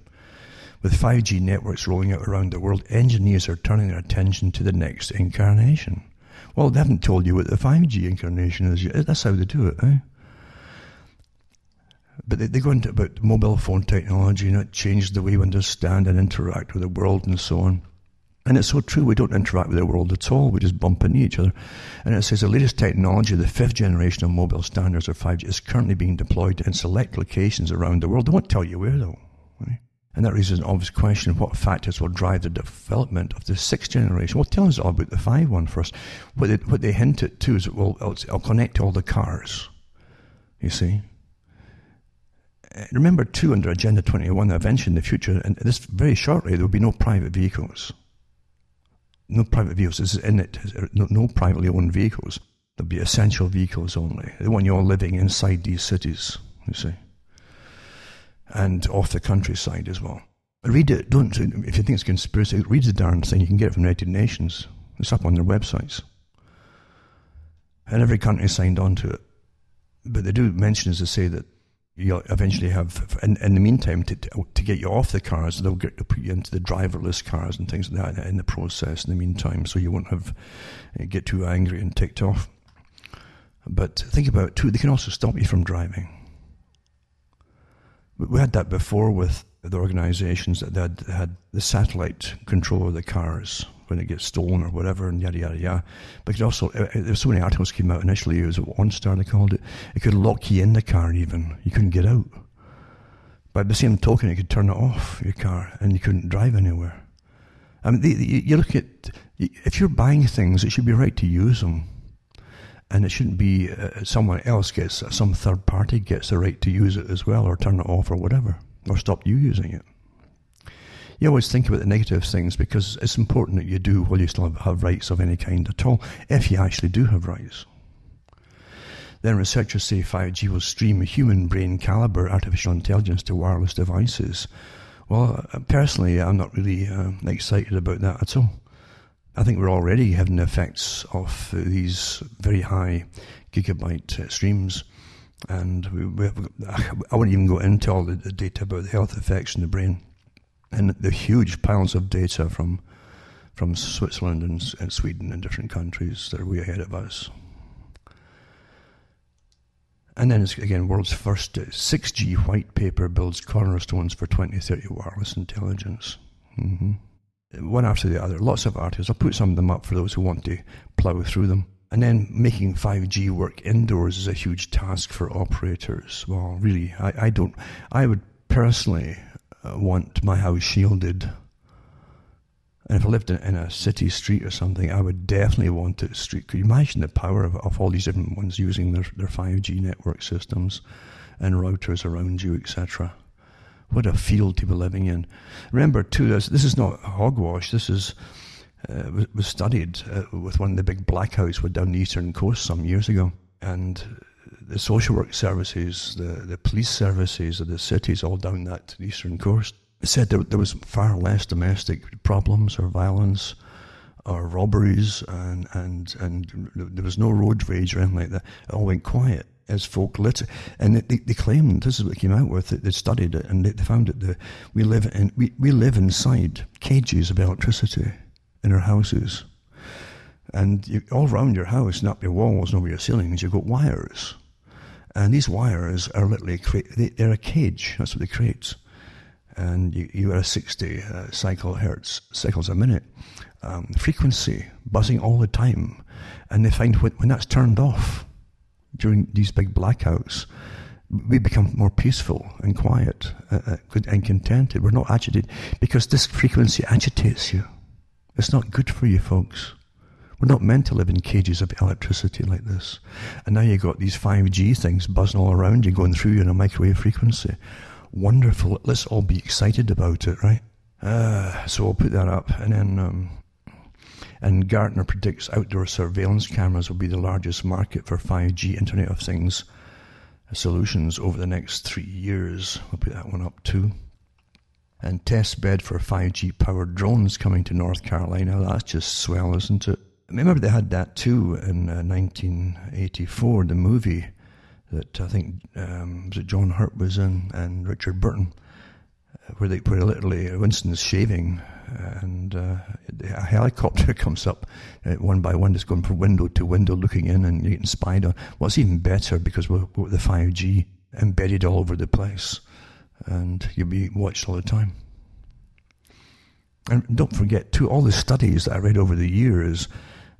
With 5G networks rolling out around the world, engineers are turning their attention to the next incarnation. Well, they haven't told you what the 5G incarnation is yet. That's how they do it, eh? But they, they go into about mobile phone technology and it changed the way we understand and interact with the world and so on. And it's so true, we don't interact with the world at all, we just bump into each other. And it says the latest technology, the fifth generation of mobile standards or 5G, is currently being deployed in select locations around the world. They won't tell you where though. And that raises an obvious question what factors will drive the development of the sixth generation? Well, tell us all about the five one first. What they, what they hint at too is it will it'll connect all the cars. You see? Remember, too, under Agenda 21, eventually in the future, and this very shortly, there will be no private vehicles. No private vehicles. This is in it. No, no privately owned vehicles. There'll be essential vehicles only. They want you all living inside these cities, you see and off the countryside as well. Read it. Don't, if you think it's conspiracy, read the darn thing. You can get it from the United Nations. It's up on their websites. And every country signed on to it. But they do mention, as they say, that you'll eventually have, in, in the meantime, to, to get you off the cars, they'll get to put you into the driverless cars and things like that in the process in the meantime, so you won't have uh, get too angry and ticked off. But think about it too, they can also stop you from driving. We had that before with the organisations that had, had the satellite control of the cars when it gets stolen or whatever, and yada yada yada. But also, uh, uh, there were so many articles came out initially. It was OnStar they called it. It could lock you in the car even. You couldn't get out. At the same token, it could turn it off your car, and you couldn't drive anywhere. I mean, the, the, you look at if you're buying things, it should be right to use them and it shouldn't be uh, someone else gets some third party gets the right to use it as well or turn it off or whatever or stop you using it you always think about the negative things because it's important that you do while you still have, have rights of any kind at all if you actually do have rights then researchers say 5G will stream human brain caliber artificial intelligence to wireless devices. Well, uh, personally, I'm not really uh, excited about that at all. I think we're already having the effects of these very high gigabyte uh, streams. And we, we have, I won't even go into all the, the, data about the health effects in the brain and the huge piles of data from from Switzerland and, and Sweden and different countries that are way ahead of us. And then, it's again, world's first 6G uh, white paper builds cornerstones for 2030 wireless intelligence. Mm-hmm one after the other, lots of articles. I'll put some of them up for those who want to plough through them. And then making 5G work indoors is a huge task for operators. Well, really, I, I don't, I would personally uh, want my house shielded. And if I lived in, in, a city street or something, I would definitely want it street. Could you imagine the power of, of all these different ones using their, their 5G network systems and routers around you, etc.? What a field to be living in. Remember, too, this, this is not hogwash. This is uh, was, was studied uh, with one of the big blackouts down the eastern coast some years ago. And the social work services, the, the police services of the cities all down that eastern coast said there, there was far less domestic problems or violence or robberies and, and, and there was no road rage or anything like that. It all went quiet as folk lit, and they, they claimed this is what came out with. that They studied it, and they, found that the, we live in we, we live inside cages of electricity in our houses, and you, all around your house not your walls not over your ceilings, you've got wires, and these wires are literally they, they're a cage. That's what they create. and you, you are a 60 uh, cycle hertz cycles a minute um, frequency buzzing all the time, and they find when, when that's turned off during these big blackouts, we become more peaceful and quiet uh, uh and contented. We're not agitated because this frequency agitates you. It's not good for you, folks. We're not meant to live in cages of electricity like this. And now you've got these 5G things buzzing all around you, going through you in a microwave frequency. Wonderful. Let's all be excited about it, right? Uh, so I'll put that up. And then, um, and Gartner predicts outdoor surveillance cameras will be the largest market for 5G Internet of Things solutions over the next three years. We'll put that one up too. And test bed for 5G powered drones coming to North Carolina. That's just swell, isn't it? remember they had that too in uh, 1984, the movie that I think um, was John Hurt was in and Richard Burton, where they where literally Winston's shaving and uh, a helicopter comes up uh, one by one, just going from window to window, looking in and getting spied on. What's even better because we're, we're the 5G embedded all over the place, and you'll be watched all the time. And don't forget, too, all the studies that I read over the years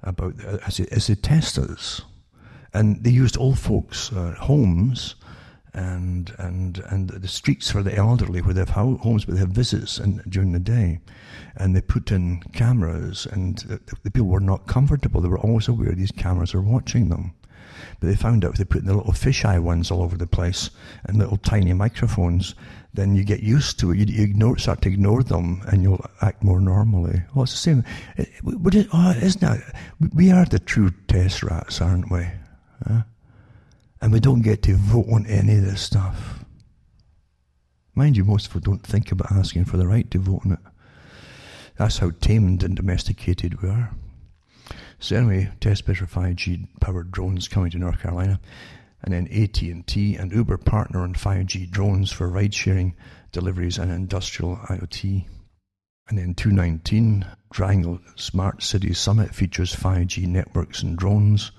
about as, as the testers, and they used old folks' uh, homes and and and the streets for the elderly where they have homes where they have visits and during the day, and they put in cameras and the, the people were not comfortable. They were always aware these cameras are watching them. But they found out if they put in the little fisheye ones all over the place and little tiny microphones, then you get used to it. You, you ignore, start to ignore them, and you'll act more normally. Well, it's the same. It, it, oh, isn't that? We are the true test rats, aren't we? Huh? And we don't get to vote on any of this stuff. Mind you, most of us don't think about asking for the right to vote on it. That's how tamed and domesticated we are. So anyway, test for 5G powered drones coming to North Carolina, and then AT&T and Uber partner on 5G drones for ride-sharing, deliveries, and industrial IoT. And then 219 Triangle Smart City Summit features 5G networks and drones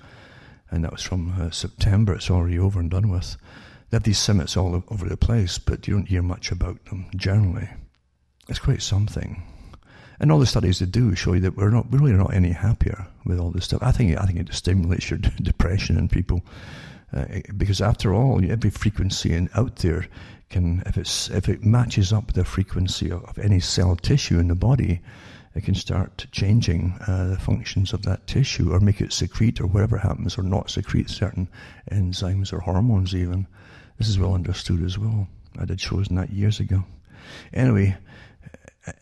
and that was from uh, September. It's already over and done with. They have these summits all over the place, but you don't hear much about them generally. It's quite something. And all the studies they do show you that we're not really not any happier with all this stuff. I think I think it stimulates your depression in people uh, because after all, every frequency in, out there can if it's if it matches up the frequency of, of any cell tissue in the body, it can start changing uh, the functions of that tissue or make it secrete or whatever happens or not secrete certain enzymes or hormones even. This is well understood as well. I did shows on that years ago. Anyway,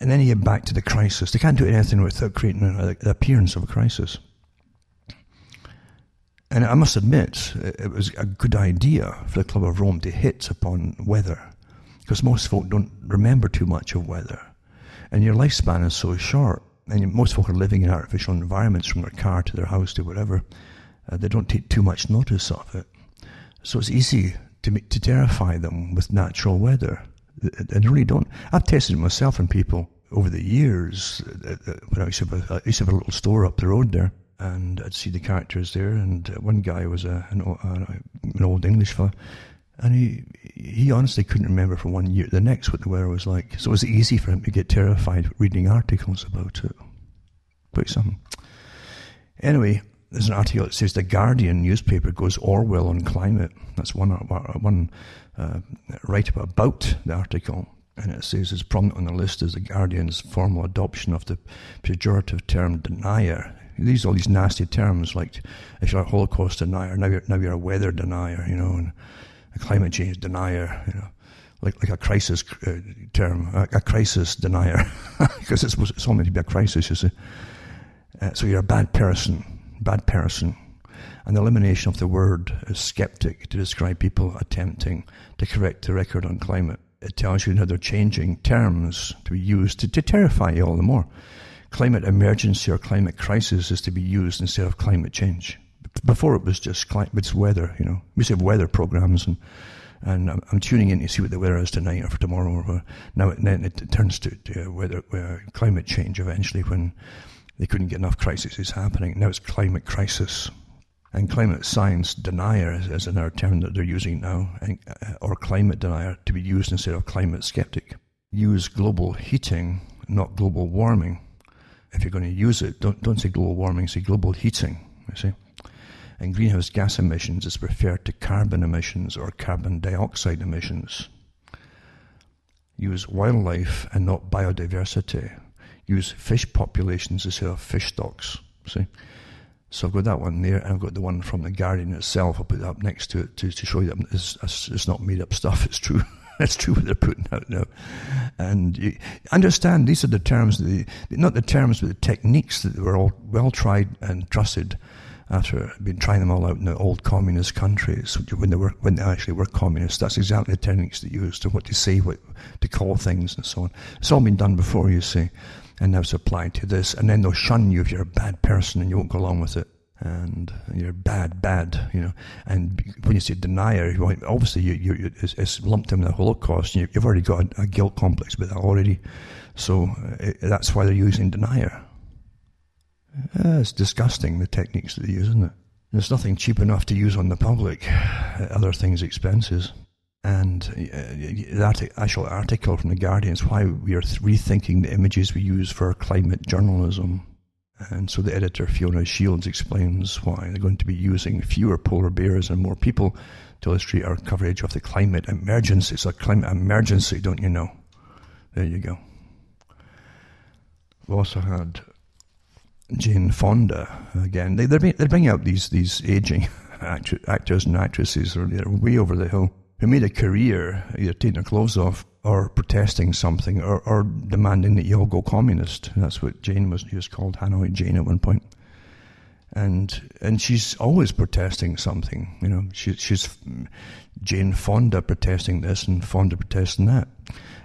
and then you get back to the crisis. They can't do anything without creating an appearance of a crisis. And I must admit, it was a good idea for the Club of Rome to hit upon weather, because most folk don't remember too much of weather. And your lifespan is so short. And most folk are living in artificial environments from their car to their house to whatever. Uh, they don't take too much notice of it. So it's easy to, to terrify them with natural weather. And really don't. I've tested myself on people over the years. Uh, uh, when I used, to have a, I used to have a little store up the road there, and I'd see the characters there. And one guy was a, an, an old English fellow, and he he honestly couldn't remember from one year the next what the weather was like. So it was easy for him to get terrified reading articles about it. Quite something. Anyway, there's an article that says the Guardian newspaper goes Orwell on climate. That's one one uh, write about the article, and it says as prominent on the list as the Guardian's formal adoption of the pejorative term denier. These all these nasty terms like if you're a Holocaust denier, now you're now you're a weather denier, you know, and a climate change denier, you know, like like a crisis uh, term, a, a, crisis denier, because it's, it's only to be a crisis, you see. Uh, so you're a bad person, bad person. And the elimination of the word is skeptic to describe people attempting to correct the record on climate. It tells you how they're changing terms to be used to, to terrify you all the more. Climate emergency or climate crisis is to be used instead of climate change. Before it was just climate, it's weather, you know. We used to have weather programs and and I'm, I'm, tuning in to see what the weather is tonight or for tomorrow. Or now it, then it, turns to, to weather, uh, climate change eventually when they couldn't get enough crises happening. Now it's climate crisis. And climate science denier is, is another term that they're using now, and, uh, or climate denier to be used instead of climate skeptic. use global heating, not global warming. If you're going to use it, don't, don't say global warming, say global heating, you see. And greenhouse gas emissions is referred to carbon emissions or carbon dioxide emissions. Use wildlife and not biodiversity. Use fish populations instead of fish stocks. See? So I've got that one there, and I've got the one from the Guardian itself. I'll put that up next to it to, to show you that it's, it's not made up stuff. It's true. That's true what they're putting out now. And you understand these are the terms, the, not the terms, but the techniques that were all well tried and trusted after been trying them all out in the old communist countries when they were when they actually were communists. That's exactly the techniques they used to what to say, what to call things, and so on. It's all been done before, you see, and now it's applied to this. And then they'll shun you if you're a bad person and you won't go along with it and you're bad, bad, you know. And when you say denier, obviously you, you, it's, it's lumped in the Holocaust. You, have already got a, a, guilt complex with that already, so uh, that's why they're using denier. Uh, it's disgusting the techniques that they use, isn't it? There's nothing cheap enough to use on the public. Other things expenses. And uh, that actual article from the Guardian is why we are rethinking the images we use for climate journalism and so the editor, Fiona Shields, explains why they're going to be using fewer polar bears and more people to illustrate our coverage of the climate emergency. It's a climate emergency, don't you know? There you go. We also had Jane Fonda again. They, they're, they're bringing out these, these aging actors and actresses, who are way over the hill, who made a career either taking their clothes off or protesting something or, or demanding that you all go communist. That's what Jane was, was called Hanoi Jane at one point. And and she's always protesting something, you know. She, she's Jane Fonda protesting this and Fonda protesting that,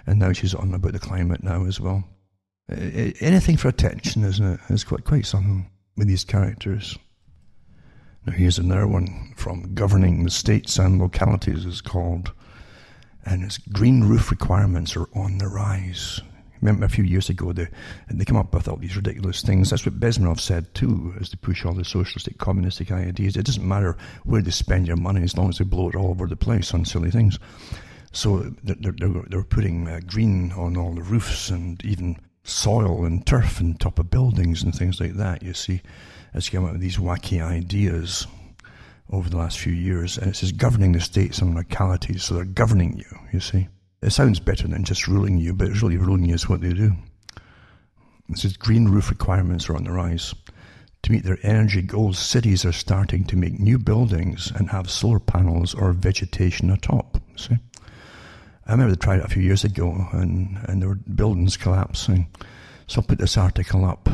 and now she's on about the climate now as well. Anything for attention, isn't it? It's quite quite something with these characters. Now here's another one from governing the states and localities is called and its green roof requirements are on the rise. Remember a few years ago, they, they came up with all these ridiculous things. That's what Bezmenov said too, as they push all the socialistic, communistic ideas. It doesn't matter where they spend your money as long as they blow it all over the place on silly things. So they're, they're, they're putting uh, green on all the roofs and even soil and turf on top of buildings and things like that, you see, as they come up with these wacky ideas over the last few years, and it says governing the states and localities, so they're governing you, you see. It sounds better than just ruling you, but it's really ruling you is what they do. It says green roof requirements are on the rise. To meet their energy goals, cities are starting to make new buildings and have solar panels or vegetation atop. See? I remember they tried it a few years ago and, and there were buildings collapsing. So I put this article up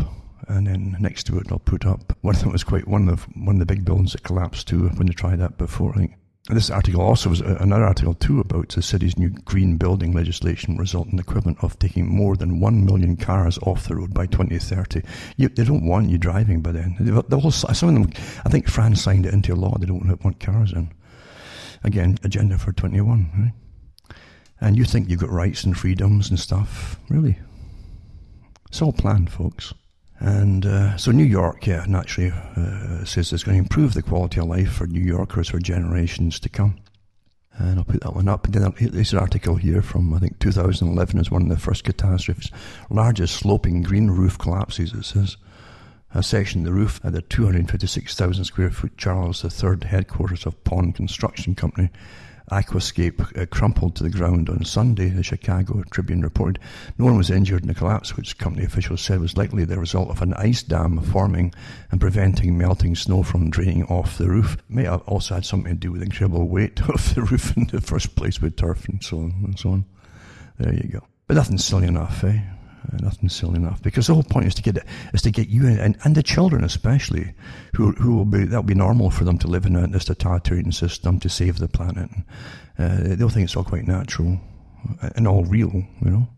and then next to it I'll put up one of them was quite one of the, one of the big buildings that collapsed too when they tried that before. I think and this article also was uh, another article too about the city's new green building legislation resulting in the equivalent of taking more than one million cars off the road by 2030. You, they don't want you driving by then. They, whole, some of them, I think France signed it into law. They don't want cars in. Again, agenda for 21. Right? And you think you've got rights and freedoms and stuff? Really? It's all planned, folks. And uh, so New York, yeah, naturally uh, says it's going to improve the quality of life for New Yorkers for generations to come. And I'll put that one up. And then this article here from, I think, 2011 is one of the first catastrophes. Largest sloping green roof collapses, it says. A section of the roof at the 256,000 square foot Charles III headquarters of Pond Construction Company Aquascape uh, crumpled to the ground on Sunday, the Chicago Tribune reported. No one was injured in the collapse, which company officials said was likely the result of an ice dam forming and preventing melting snow from draining off the roof. It may have also had something to do with the incredible weight of the roof in the first place with turf and so on and so on. There you go. But nothing silly enough, eh? Uh, nothing silly enough. Because the whole point is to get is to get you and, and the children especially, who who will be that'll be normal for them to live in a, this totalitarian system to save the planet. Uh, they'll think it's all quite natural and all real, you know.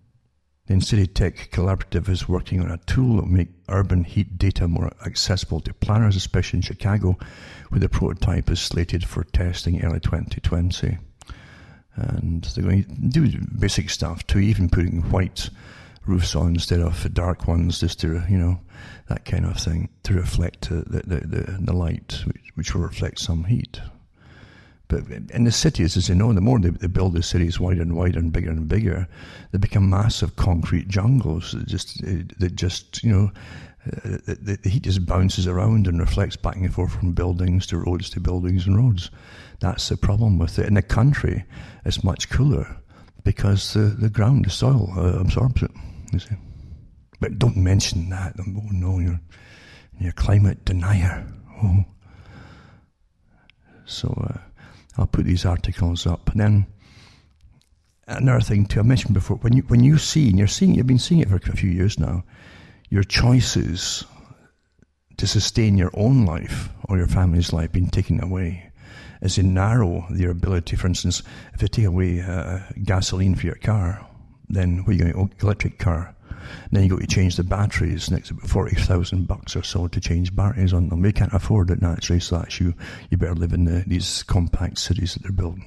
The City Tech Collaborative is working on a tool that will make urban heat data more accessible to planners, especially in Chicago, where the prototype is slated for testing early 2020. And they're going to do basic stuff too, even putting white roofs on instead of dark ones, just to you know that kind of thing to reflect the the, the, the light, which, which will reflect some heat. But in the cities, as you know, the more they, they build the cities wider and wider and bigger and bigger, they become massive concrete jungles that just, that just you know, uh, the, the, heat just bounces around and reflects back and forth from buildings to roads to buildings and roads. That's the problem with it. In the country, it's much cooler because the, the ground, the soil, uh, absorbs it. See. But don't mention that. Oh no, you're, you're a climate denier. Oh. So uh, I'll put these articles up. And then another thing too, I mentioned before, when you when you see, and you're seeing, you've been seeing it for a few years now, your choices to sustain your own life or your family's life being taken away as in narrow your ability. For instance, if they take away uh, gasoline for your car, then what are you oh, electric car, then you got to change the batteries. Next about forty thousand bucks or so to change batteries on them. We can't afford it naturally, so that's you. You better live in the, these compact cities that they're building,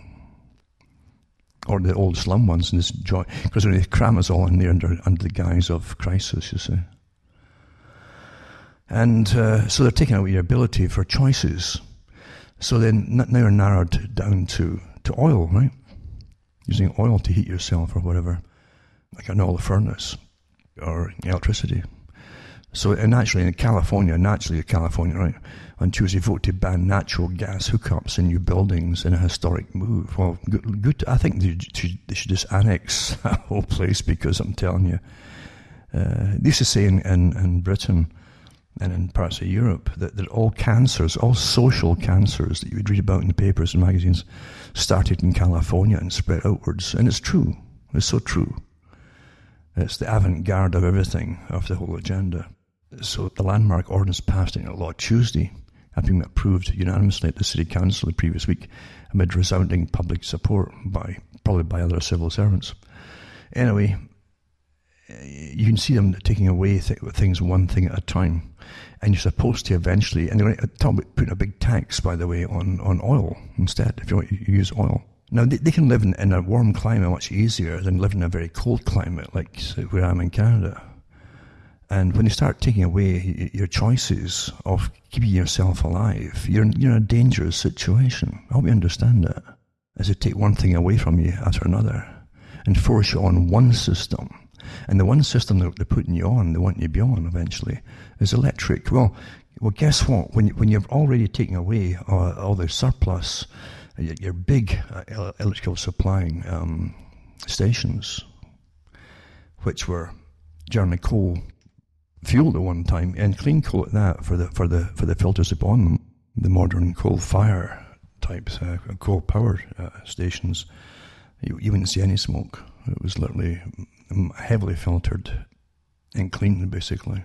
or the old slum ones. And this joy because they cram us all in there under under the guise of crisis. You see. And uh, so they're taking away your ability for choices. So then now you're narrowed down to, to oil, right? Using oil to heat yourself or whatever, like an oil furnace or electricity. So and naturally in California, naturally in California, right, on Tuesday vote to ban natural gas hookups in new buildings in a historic move. Well, good. good I think they should, they should just annex that whole place because I'm telling you, uh, they used to say in, in, in Britain, and in parts of Europe that, that all cancers, all social cancers that you would read about in the papers and magazines, started in California and spread outwards. And it's true. It's so true. It's the avant garde of everything, of the whole agenda. So the landmark ordinance passed in a law Tuesday, having been approved unanimously at the City Council the previous week, amid resounding public support by probably by other civil servants. Anyway, you can see them taking away th- things one thing at a time. And you're supposed to eventually, and they're going to talk about putting a big tax, by the way, on, on oil instead, if you want to use oil. Now, they, they can live in, in, a warm climate much easier than living in a very cold climate like where I'm in Canada. And when you start taking away your choices of keeping yourself alive, you're, you're in a dangerous situation. I hope you understand that. As they take one thing away from you after another and force you on one system and the one system that they're putting you on, they want you to be on eventually, is electric. Well, well, guess what? When when you're already taking away uh, all the surplus, your big uh, electrical supplying um, stations, which were generally coal fueled at one time, and clean coal at that for the for the for the filters upon them, the modern coal fire types, uh, coal power uh, stations, you, you wouldn't see any smoke. It was literally heavily filtered and cleaned, basically.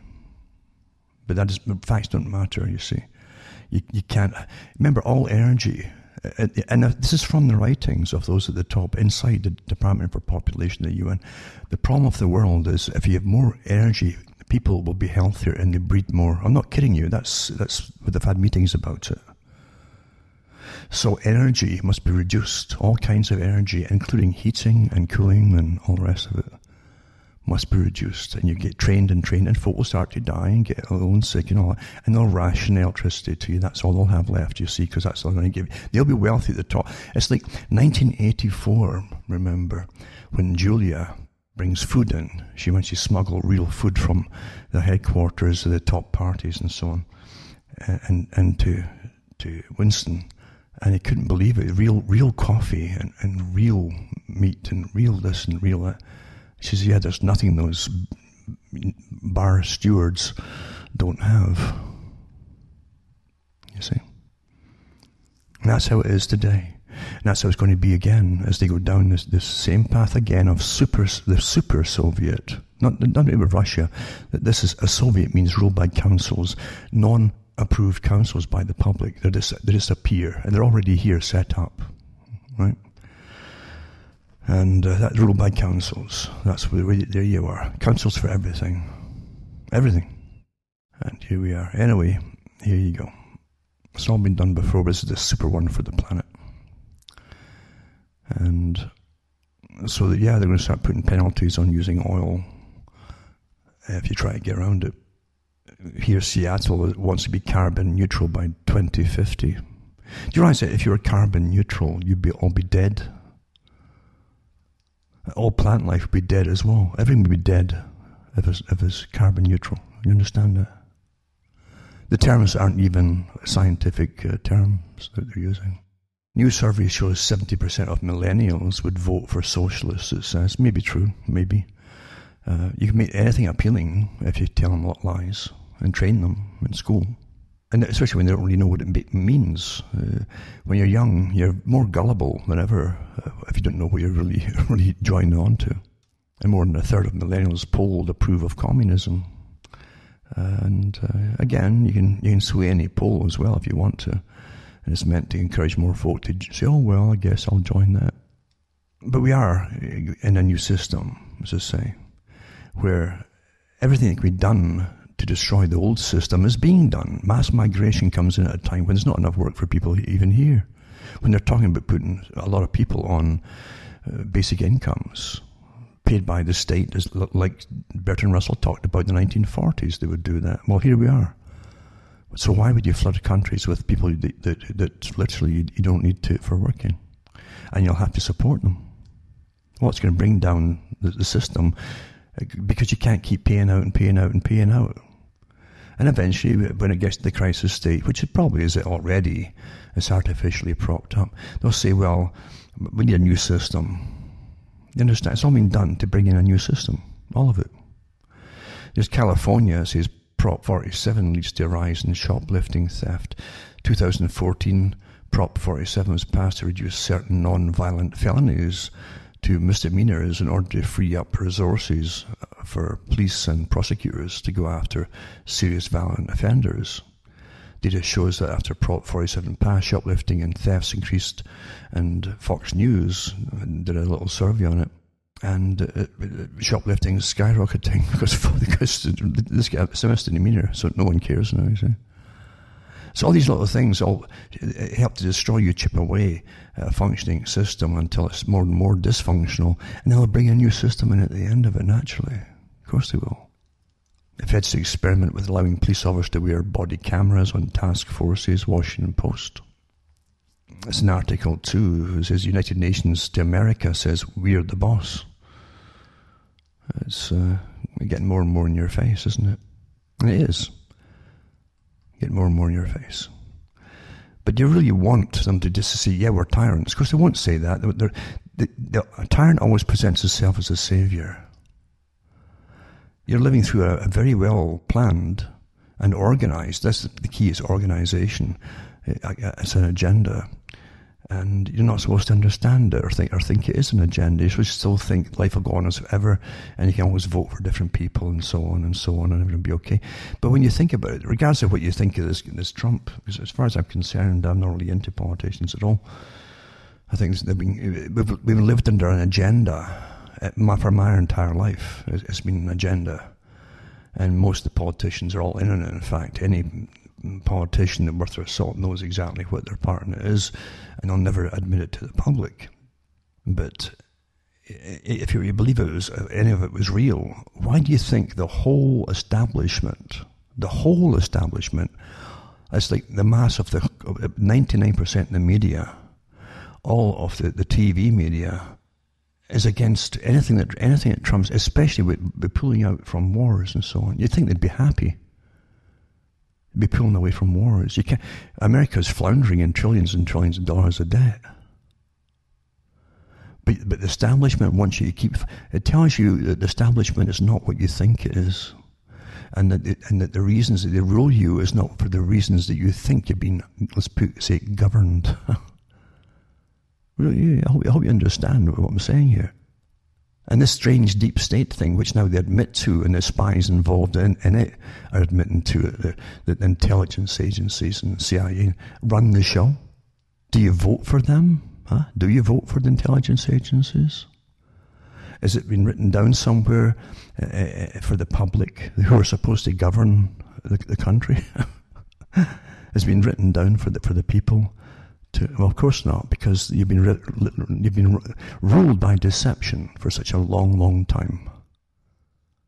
But that is, facts don't matter, you see. You, you can't, remember, all energy, Uh, uh, and uh, this is from the writings of those at the top inside the Department for Population, at the UN. The problem of the world is if you have more energy, people will be healthier and they breed more. I'm not kidding you. That's that's what they've had meetings about it. So energy must be reduced. All kinds of energy, including heating and cooling and all the rest of it must be reduced. And you get trained and trained, and folk will start to die and get ill and sick and all that. And they'll ration electricity to you. That's all they'll have left, you see, because that's all they're going to give you. They'll be wealthy at the top. It's like 1984, remember, when Julia brings food in. She wants to smuggle real food from the headquarters of the top parties and so on, and and to to Winston, and he couldn't believe it. Real real coffee and, and real meat and real this and real that. She says, Yeah, there's nothing those bar stewards don't have. You see? And that's how it is today. And that's how it's going to be again as they go down this, this same path again of super, the super Soviet. Not, not even Russia. That this is a Soviet means ruled by councils, non approved councils by the public. They're just, they just appear and they're already here set up. Right? And uh, that's ruled by councils. That's where there you are. Councils for everything. Everything. And here we are. Anyway, here you go. It's all been done before, but this is the super one for the planet. And so, that, yeah, they're going to start putting penalties on using oil if you try to get around it. Here, Seattle wants to be carbon neutral by 2050. Do you realize that if you were carbon neutral, you'd be all be dead? All plant life would be dead as well. Everything would be dead if it's, if it's carbon neutral. You understand that? The terms aren't even scientific uh, terms that they're using. New survey shows 70% of millennials would vote for socialists, it says. Maybe true, maybe. Uh, you can make anything appealing if you tell them what lies and train them in school. And especially when they don't really know what it means. Uh, when you're young, you're more gullible than ever uh, if you don't know what you're really, really joining on to. And more than a third of millennials polled approve of communism. and uh, again, you can, you can sway any poll as well if you want to. And it's meant to encourage more folk to say, oh, well, I guess I'll join that. But we are in a new system, as I say, where everything that can be done to destroy the old system is being done. Mass migration comes in at a time when there's not enough work for people even here. When they're talking about putting a lot of people on uh, basic incomes paid by the state, as like Bertrand Russell talked about in the 1940s, they would do that. Well, here we are. So why would you flood countries with people that, that, that literally you, you don't need to for working? And you'll have to support them. Well, it's going to bring down the, the system uh, because you can't keep paying out and paying out and paying out. And eventually, when it gets to the crisis state, which it probably is already, it's artificially propped up, they'll say, well, we need a new system. You understand? It's all been done to bring in a new system. All of it. There's California, says Prop 47 leads to a rise in shoplifting theft. 2014, Prop 47 was passed to reduce certain non-violent felonies to misdemeanors in order to free up resources for police and prosecutors to go after serious violent offenders. Data shows that after Prop 47 passed, shoplifting and thefts increased, and Fox News did a little survey on it. And uh, shoplifting skyrocketing because, this guy has a misdemeanor, so no one cares now, you see. So all these little things all help to destroy you, chip away a functioning system until it's more and more dysfunctional, and they'll bring a new system in at the end of it naturally. Of course they will. The Feds to experiment with allowing police officers to wear body cameras on task forces, Washington Post. It's an article too. It says United Nations to America says we're the boss. It's uh, getting more and more in your face, isn't it? And it is get more and more in your face. But you really want them to just say, yeah, we're tyrants. Of course, they won't say that. The, tyrant always presents himself as a savior. You're living through a, a very well planned and organized, that's the, the key is organization. It's an agenda and you're not supposed to understand it or think or think it is an agenda. You should still think life will go on as ever, and you can always vote for different people and so on and so on, and everything will be okay. But when you think about it, regardless of what you think of this this Trump, because as far as I'm concerned, I'm not really into politicians at all. I think they've been, we've, we've lived under an agenda uh, for my entire life. It's been an agenda, and most of the politicians are all in on it. In fact, any politician that worth their salt knows exactly what their partner is, and they'll never admit it to the public. But if you believe it was uh, any of it was real, why do you think the whole establishment, the whole establishment, it's like the mass of the ninety nine percent of the media, all of the, the TV media, is against anything that anything that trumps, especially with, with pulling out from wars and so on. You'd think they'd be happy be pulling away from wars. You can't, America's floundering in trillions and trillions of dollars of debt. But, but the establishment wants you to keep, it tells you that the establishment is not what you think it is. And that, it, and that the reasons that they rule you is not for the reasons that you think you've been, let's put, say, governed. really, I hope, I hope you understand what I'm saying here. And this strange deep state thing, which now they admit to, and the spies involved in, in it are admitting to it, the, the intelligence agencies and CIA run the show. Do you vote for them? Huh? Do you vote for the intelligence agencies? Has it been written down somewhere uh for the public who are supposed to govern the, the country? has been written down for the, for the people to, well, of course not, because you've been you've been ruled by deception for such a long, long time.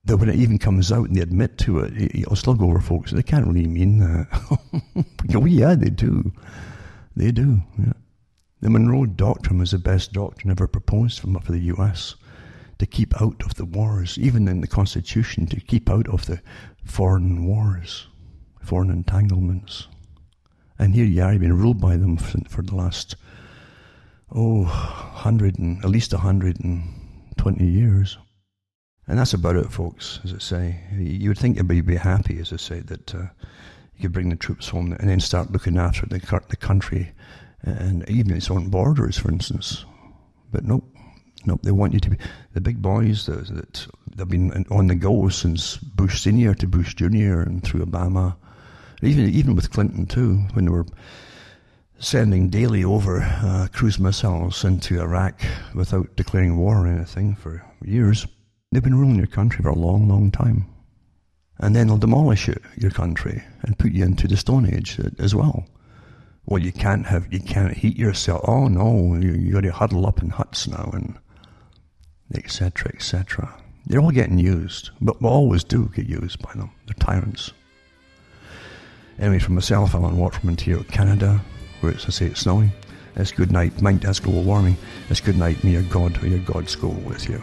That when it even comes out and they admit to it, still go over folks. They can't really mean that. oh, yeah, they do. They do, yeah. The Monroe Doctrine was the best doctrine ever proposed for the US to keep out of the wars, even in the Constitution, to keep out of the foreign wars, foreign entanglements. And here you are, you've been ruled by them for, the last, oh, hundred and at least a hundred and twenty years. And that's about it, folks, as I say. You would think everybody would be happy, as I say, that uh, you could bring the troops home and then start looking after the, the country and even its own borders, for instance. But nope, nope, they want you to be the big boys that, that they've been on the go since Bush Senior to Bush Junior and through Obama, even even with Clinton too, when they were sending daily over uh, cruise missiles into Iraq without declaring war or anything for years. They've been ruling your country for a long, long time. And then they'll demolish it, your country and put you into the Stone Age as well. Well, you can't have, you can't heat yourself. Oh no, you, you got to huddle up in huts now and etc., etc. They're all getting used, but we always do get used by them. They're tyrants. Anyway, from myself, Alan Watt from Ontario, Canada, where it's, I say it's snowing. It's good night. Mind that's global warming. It's good night. May your God or your gods go with you.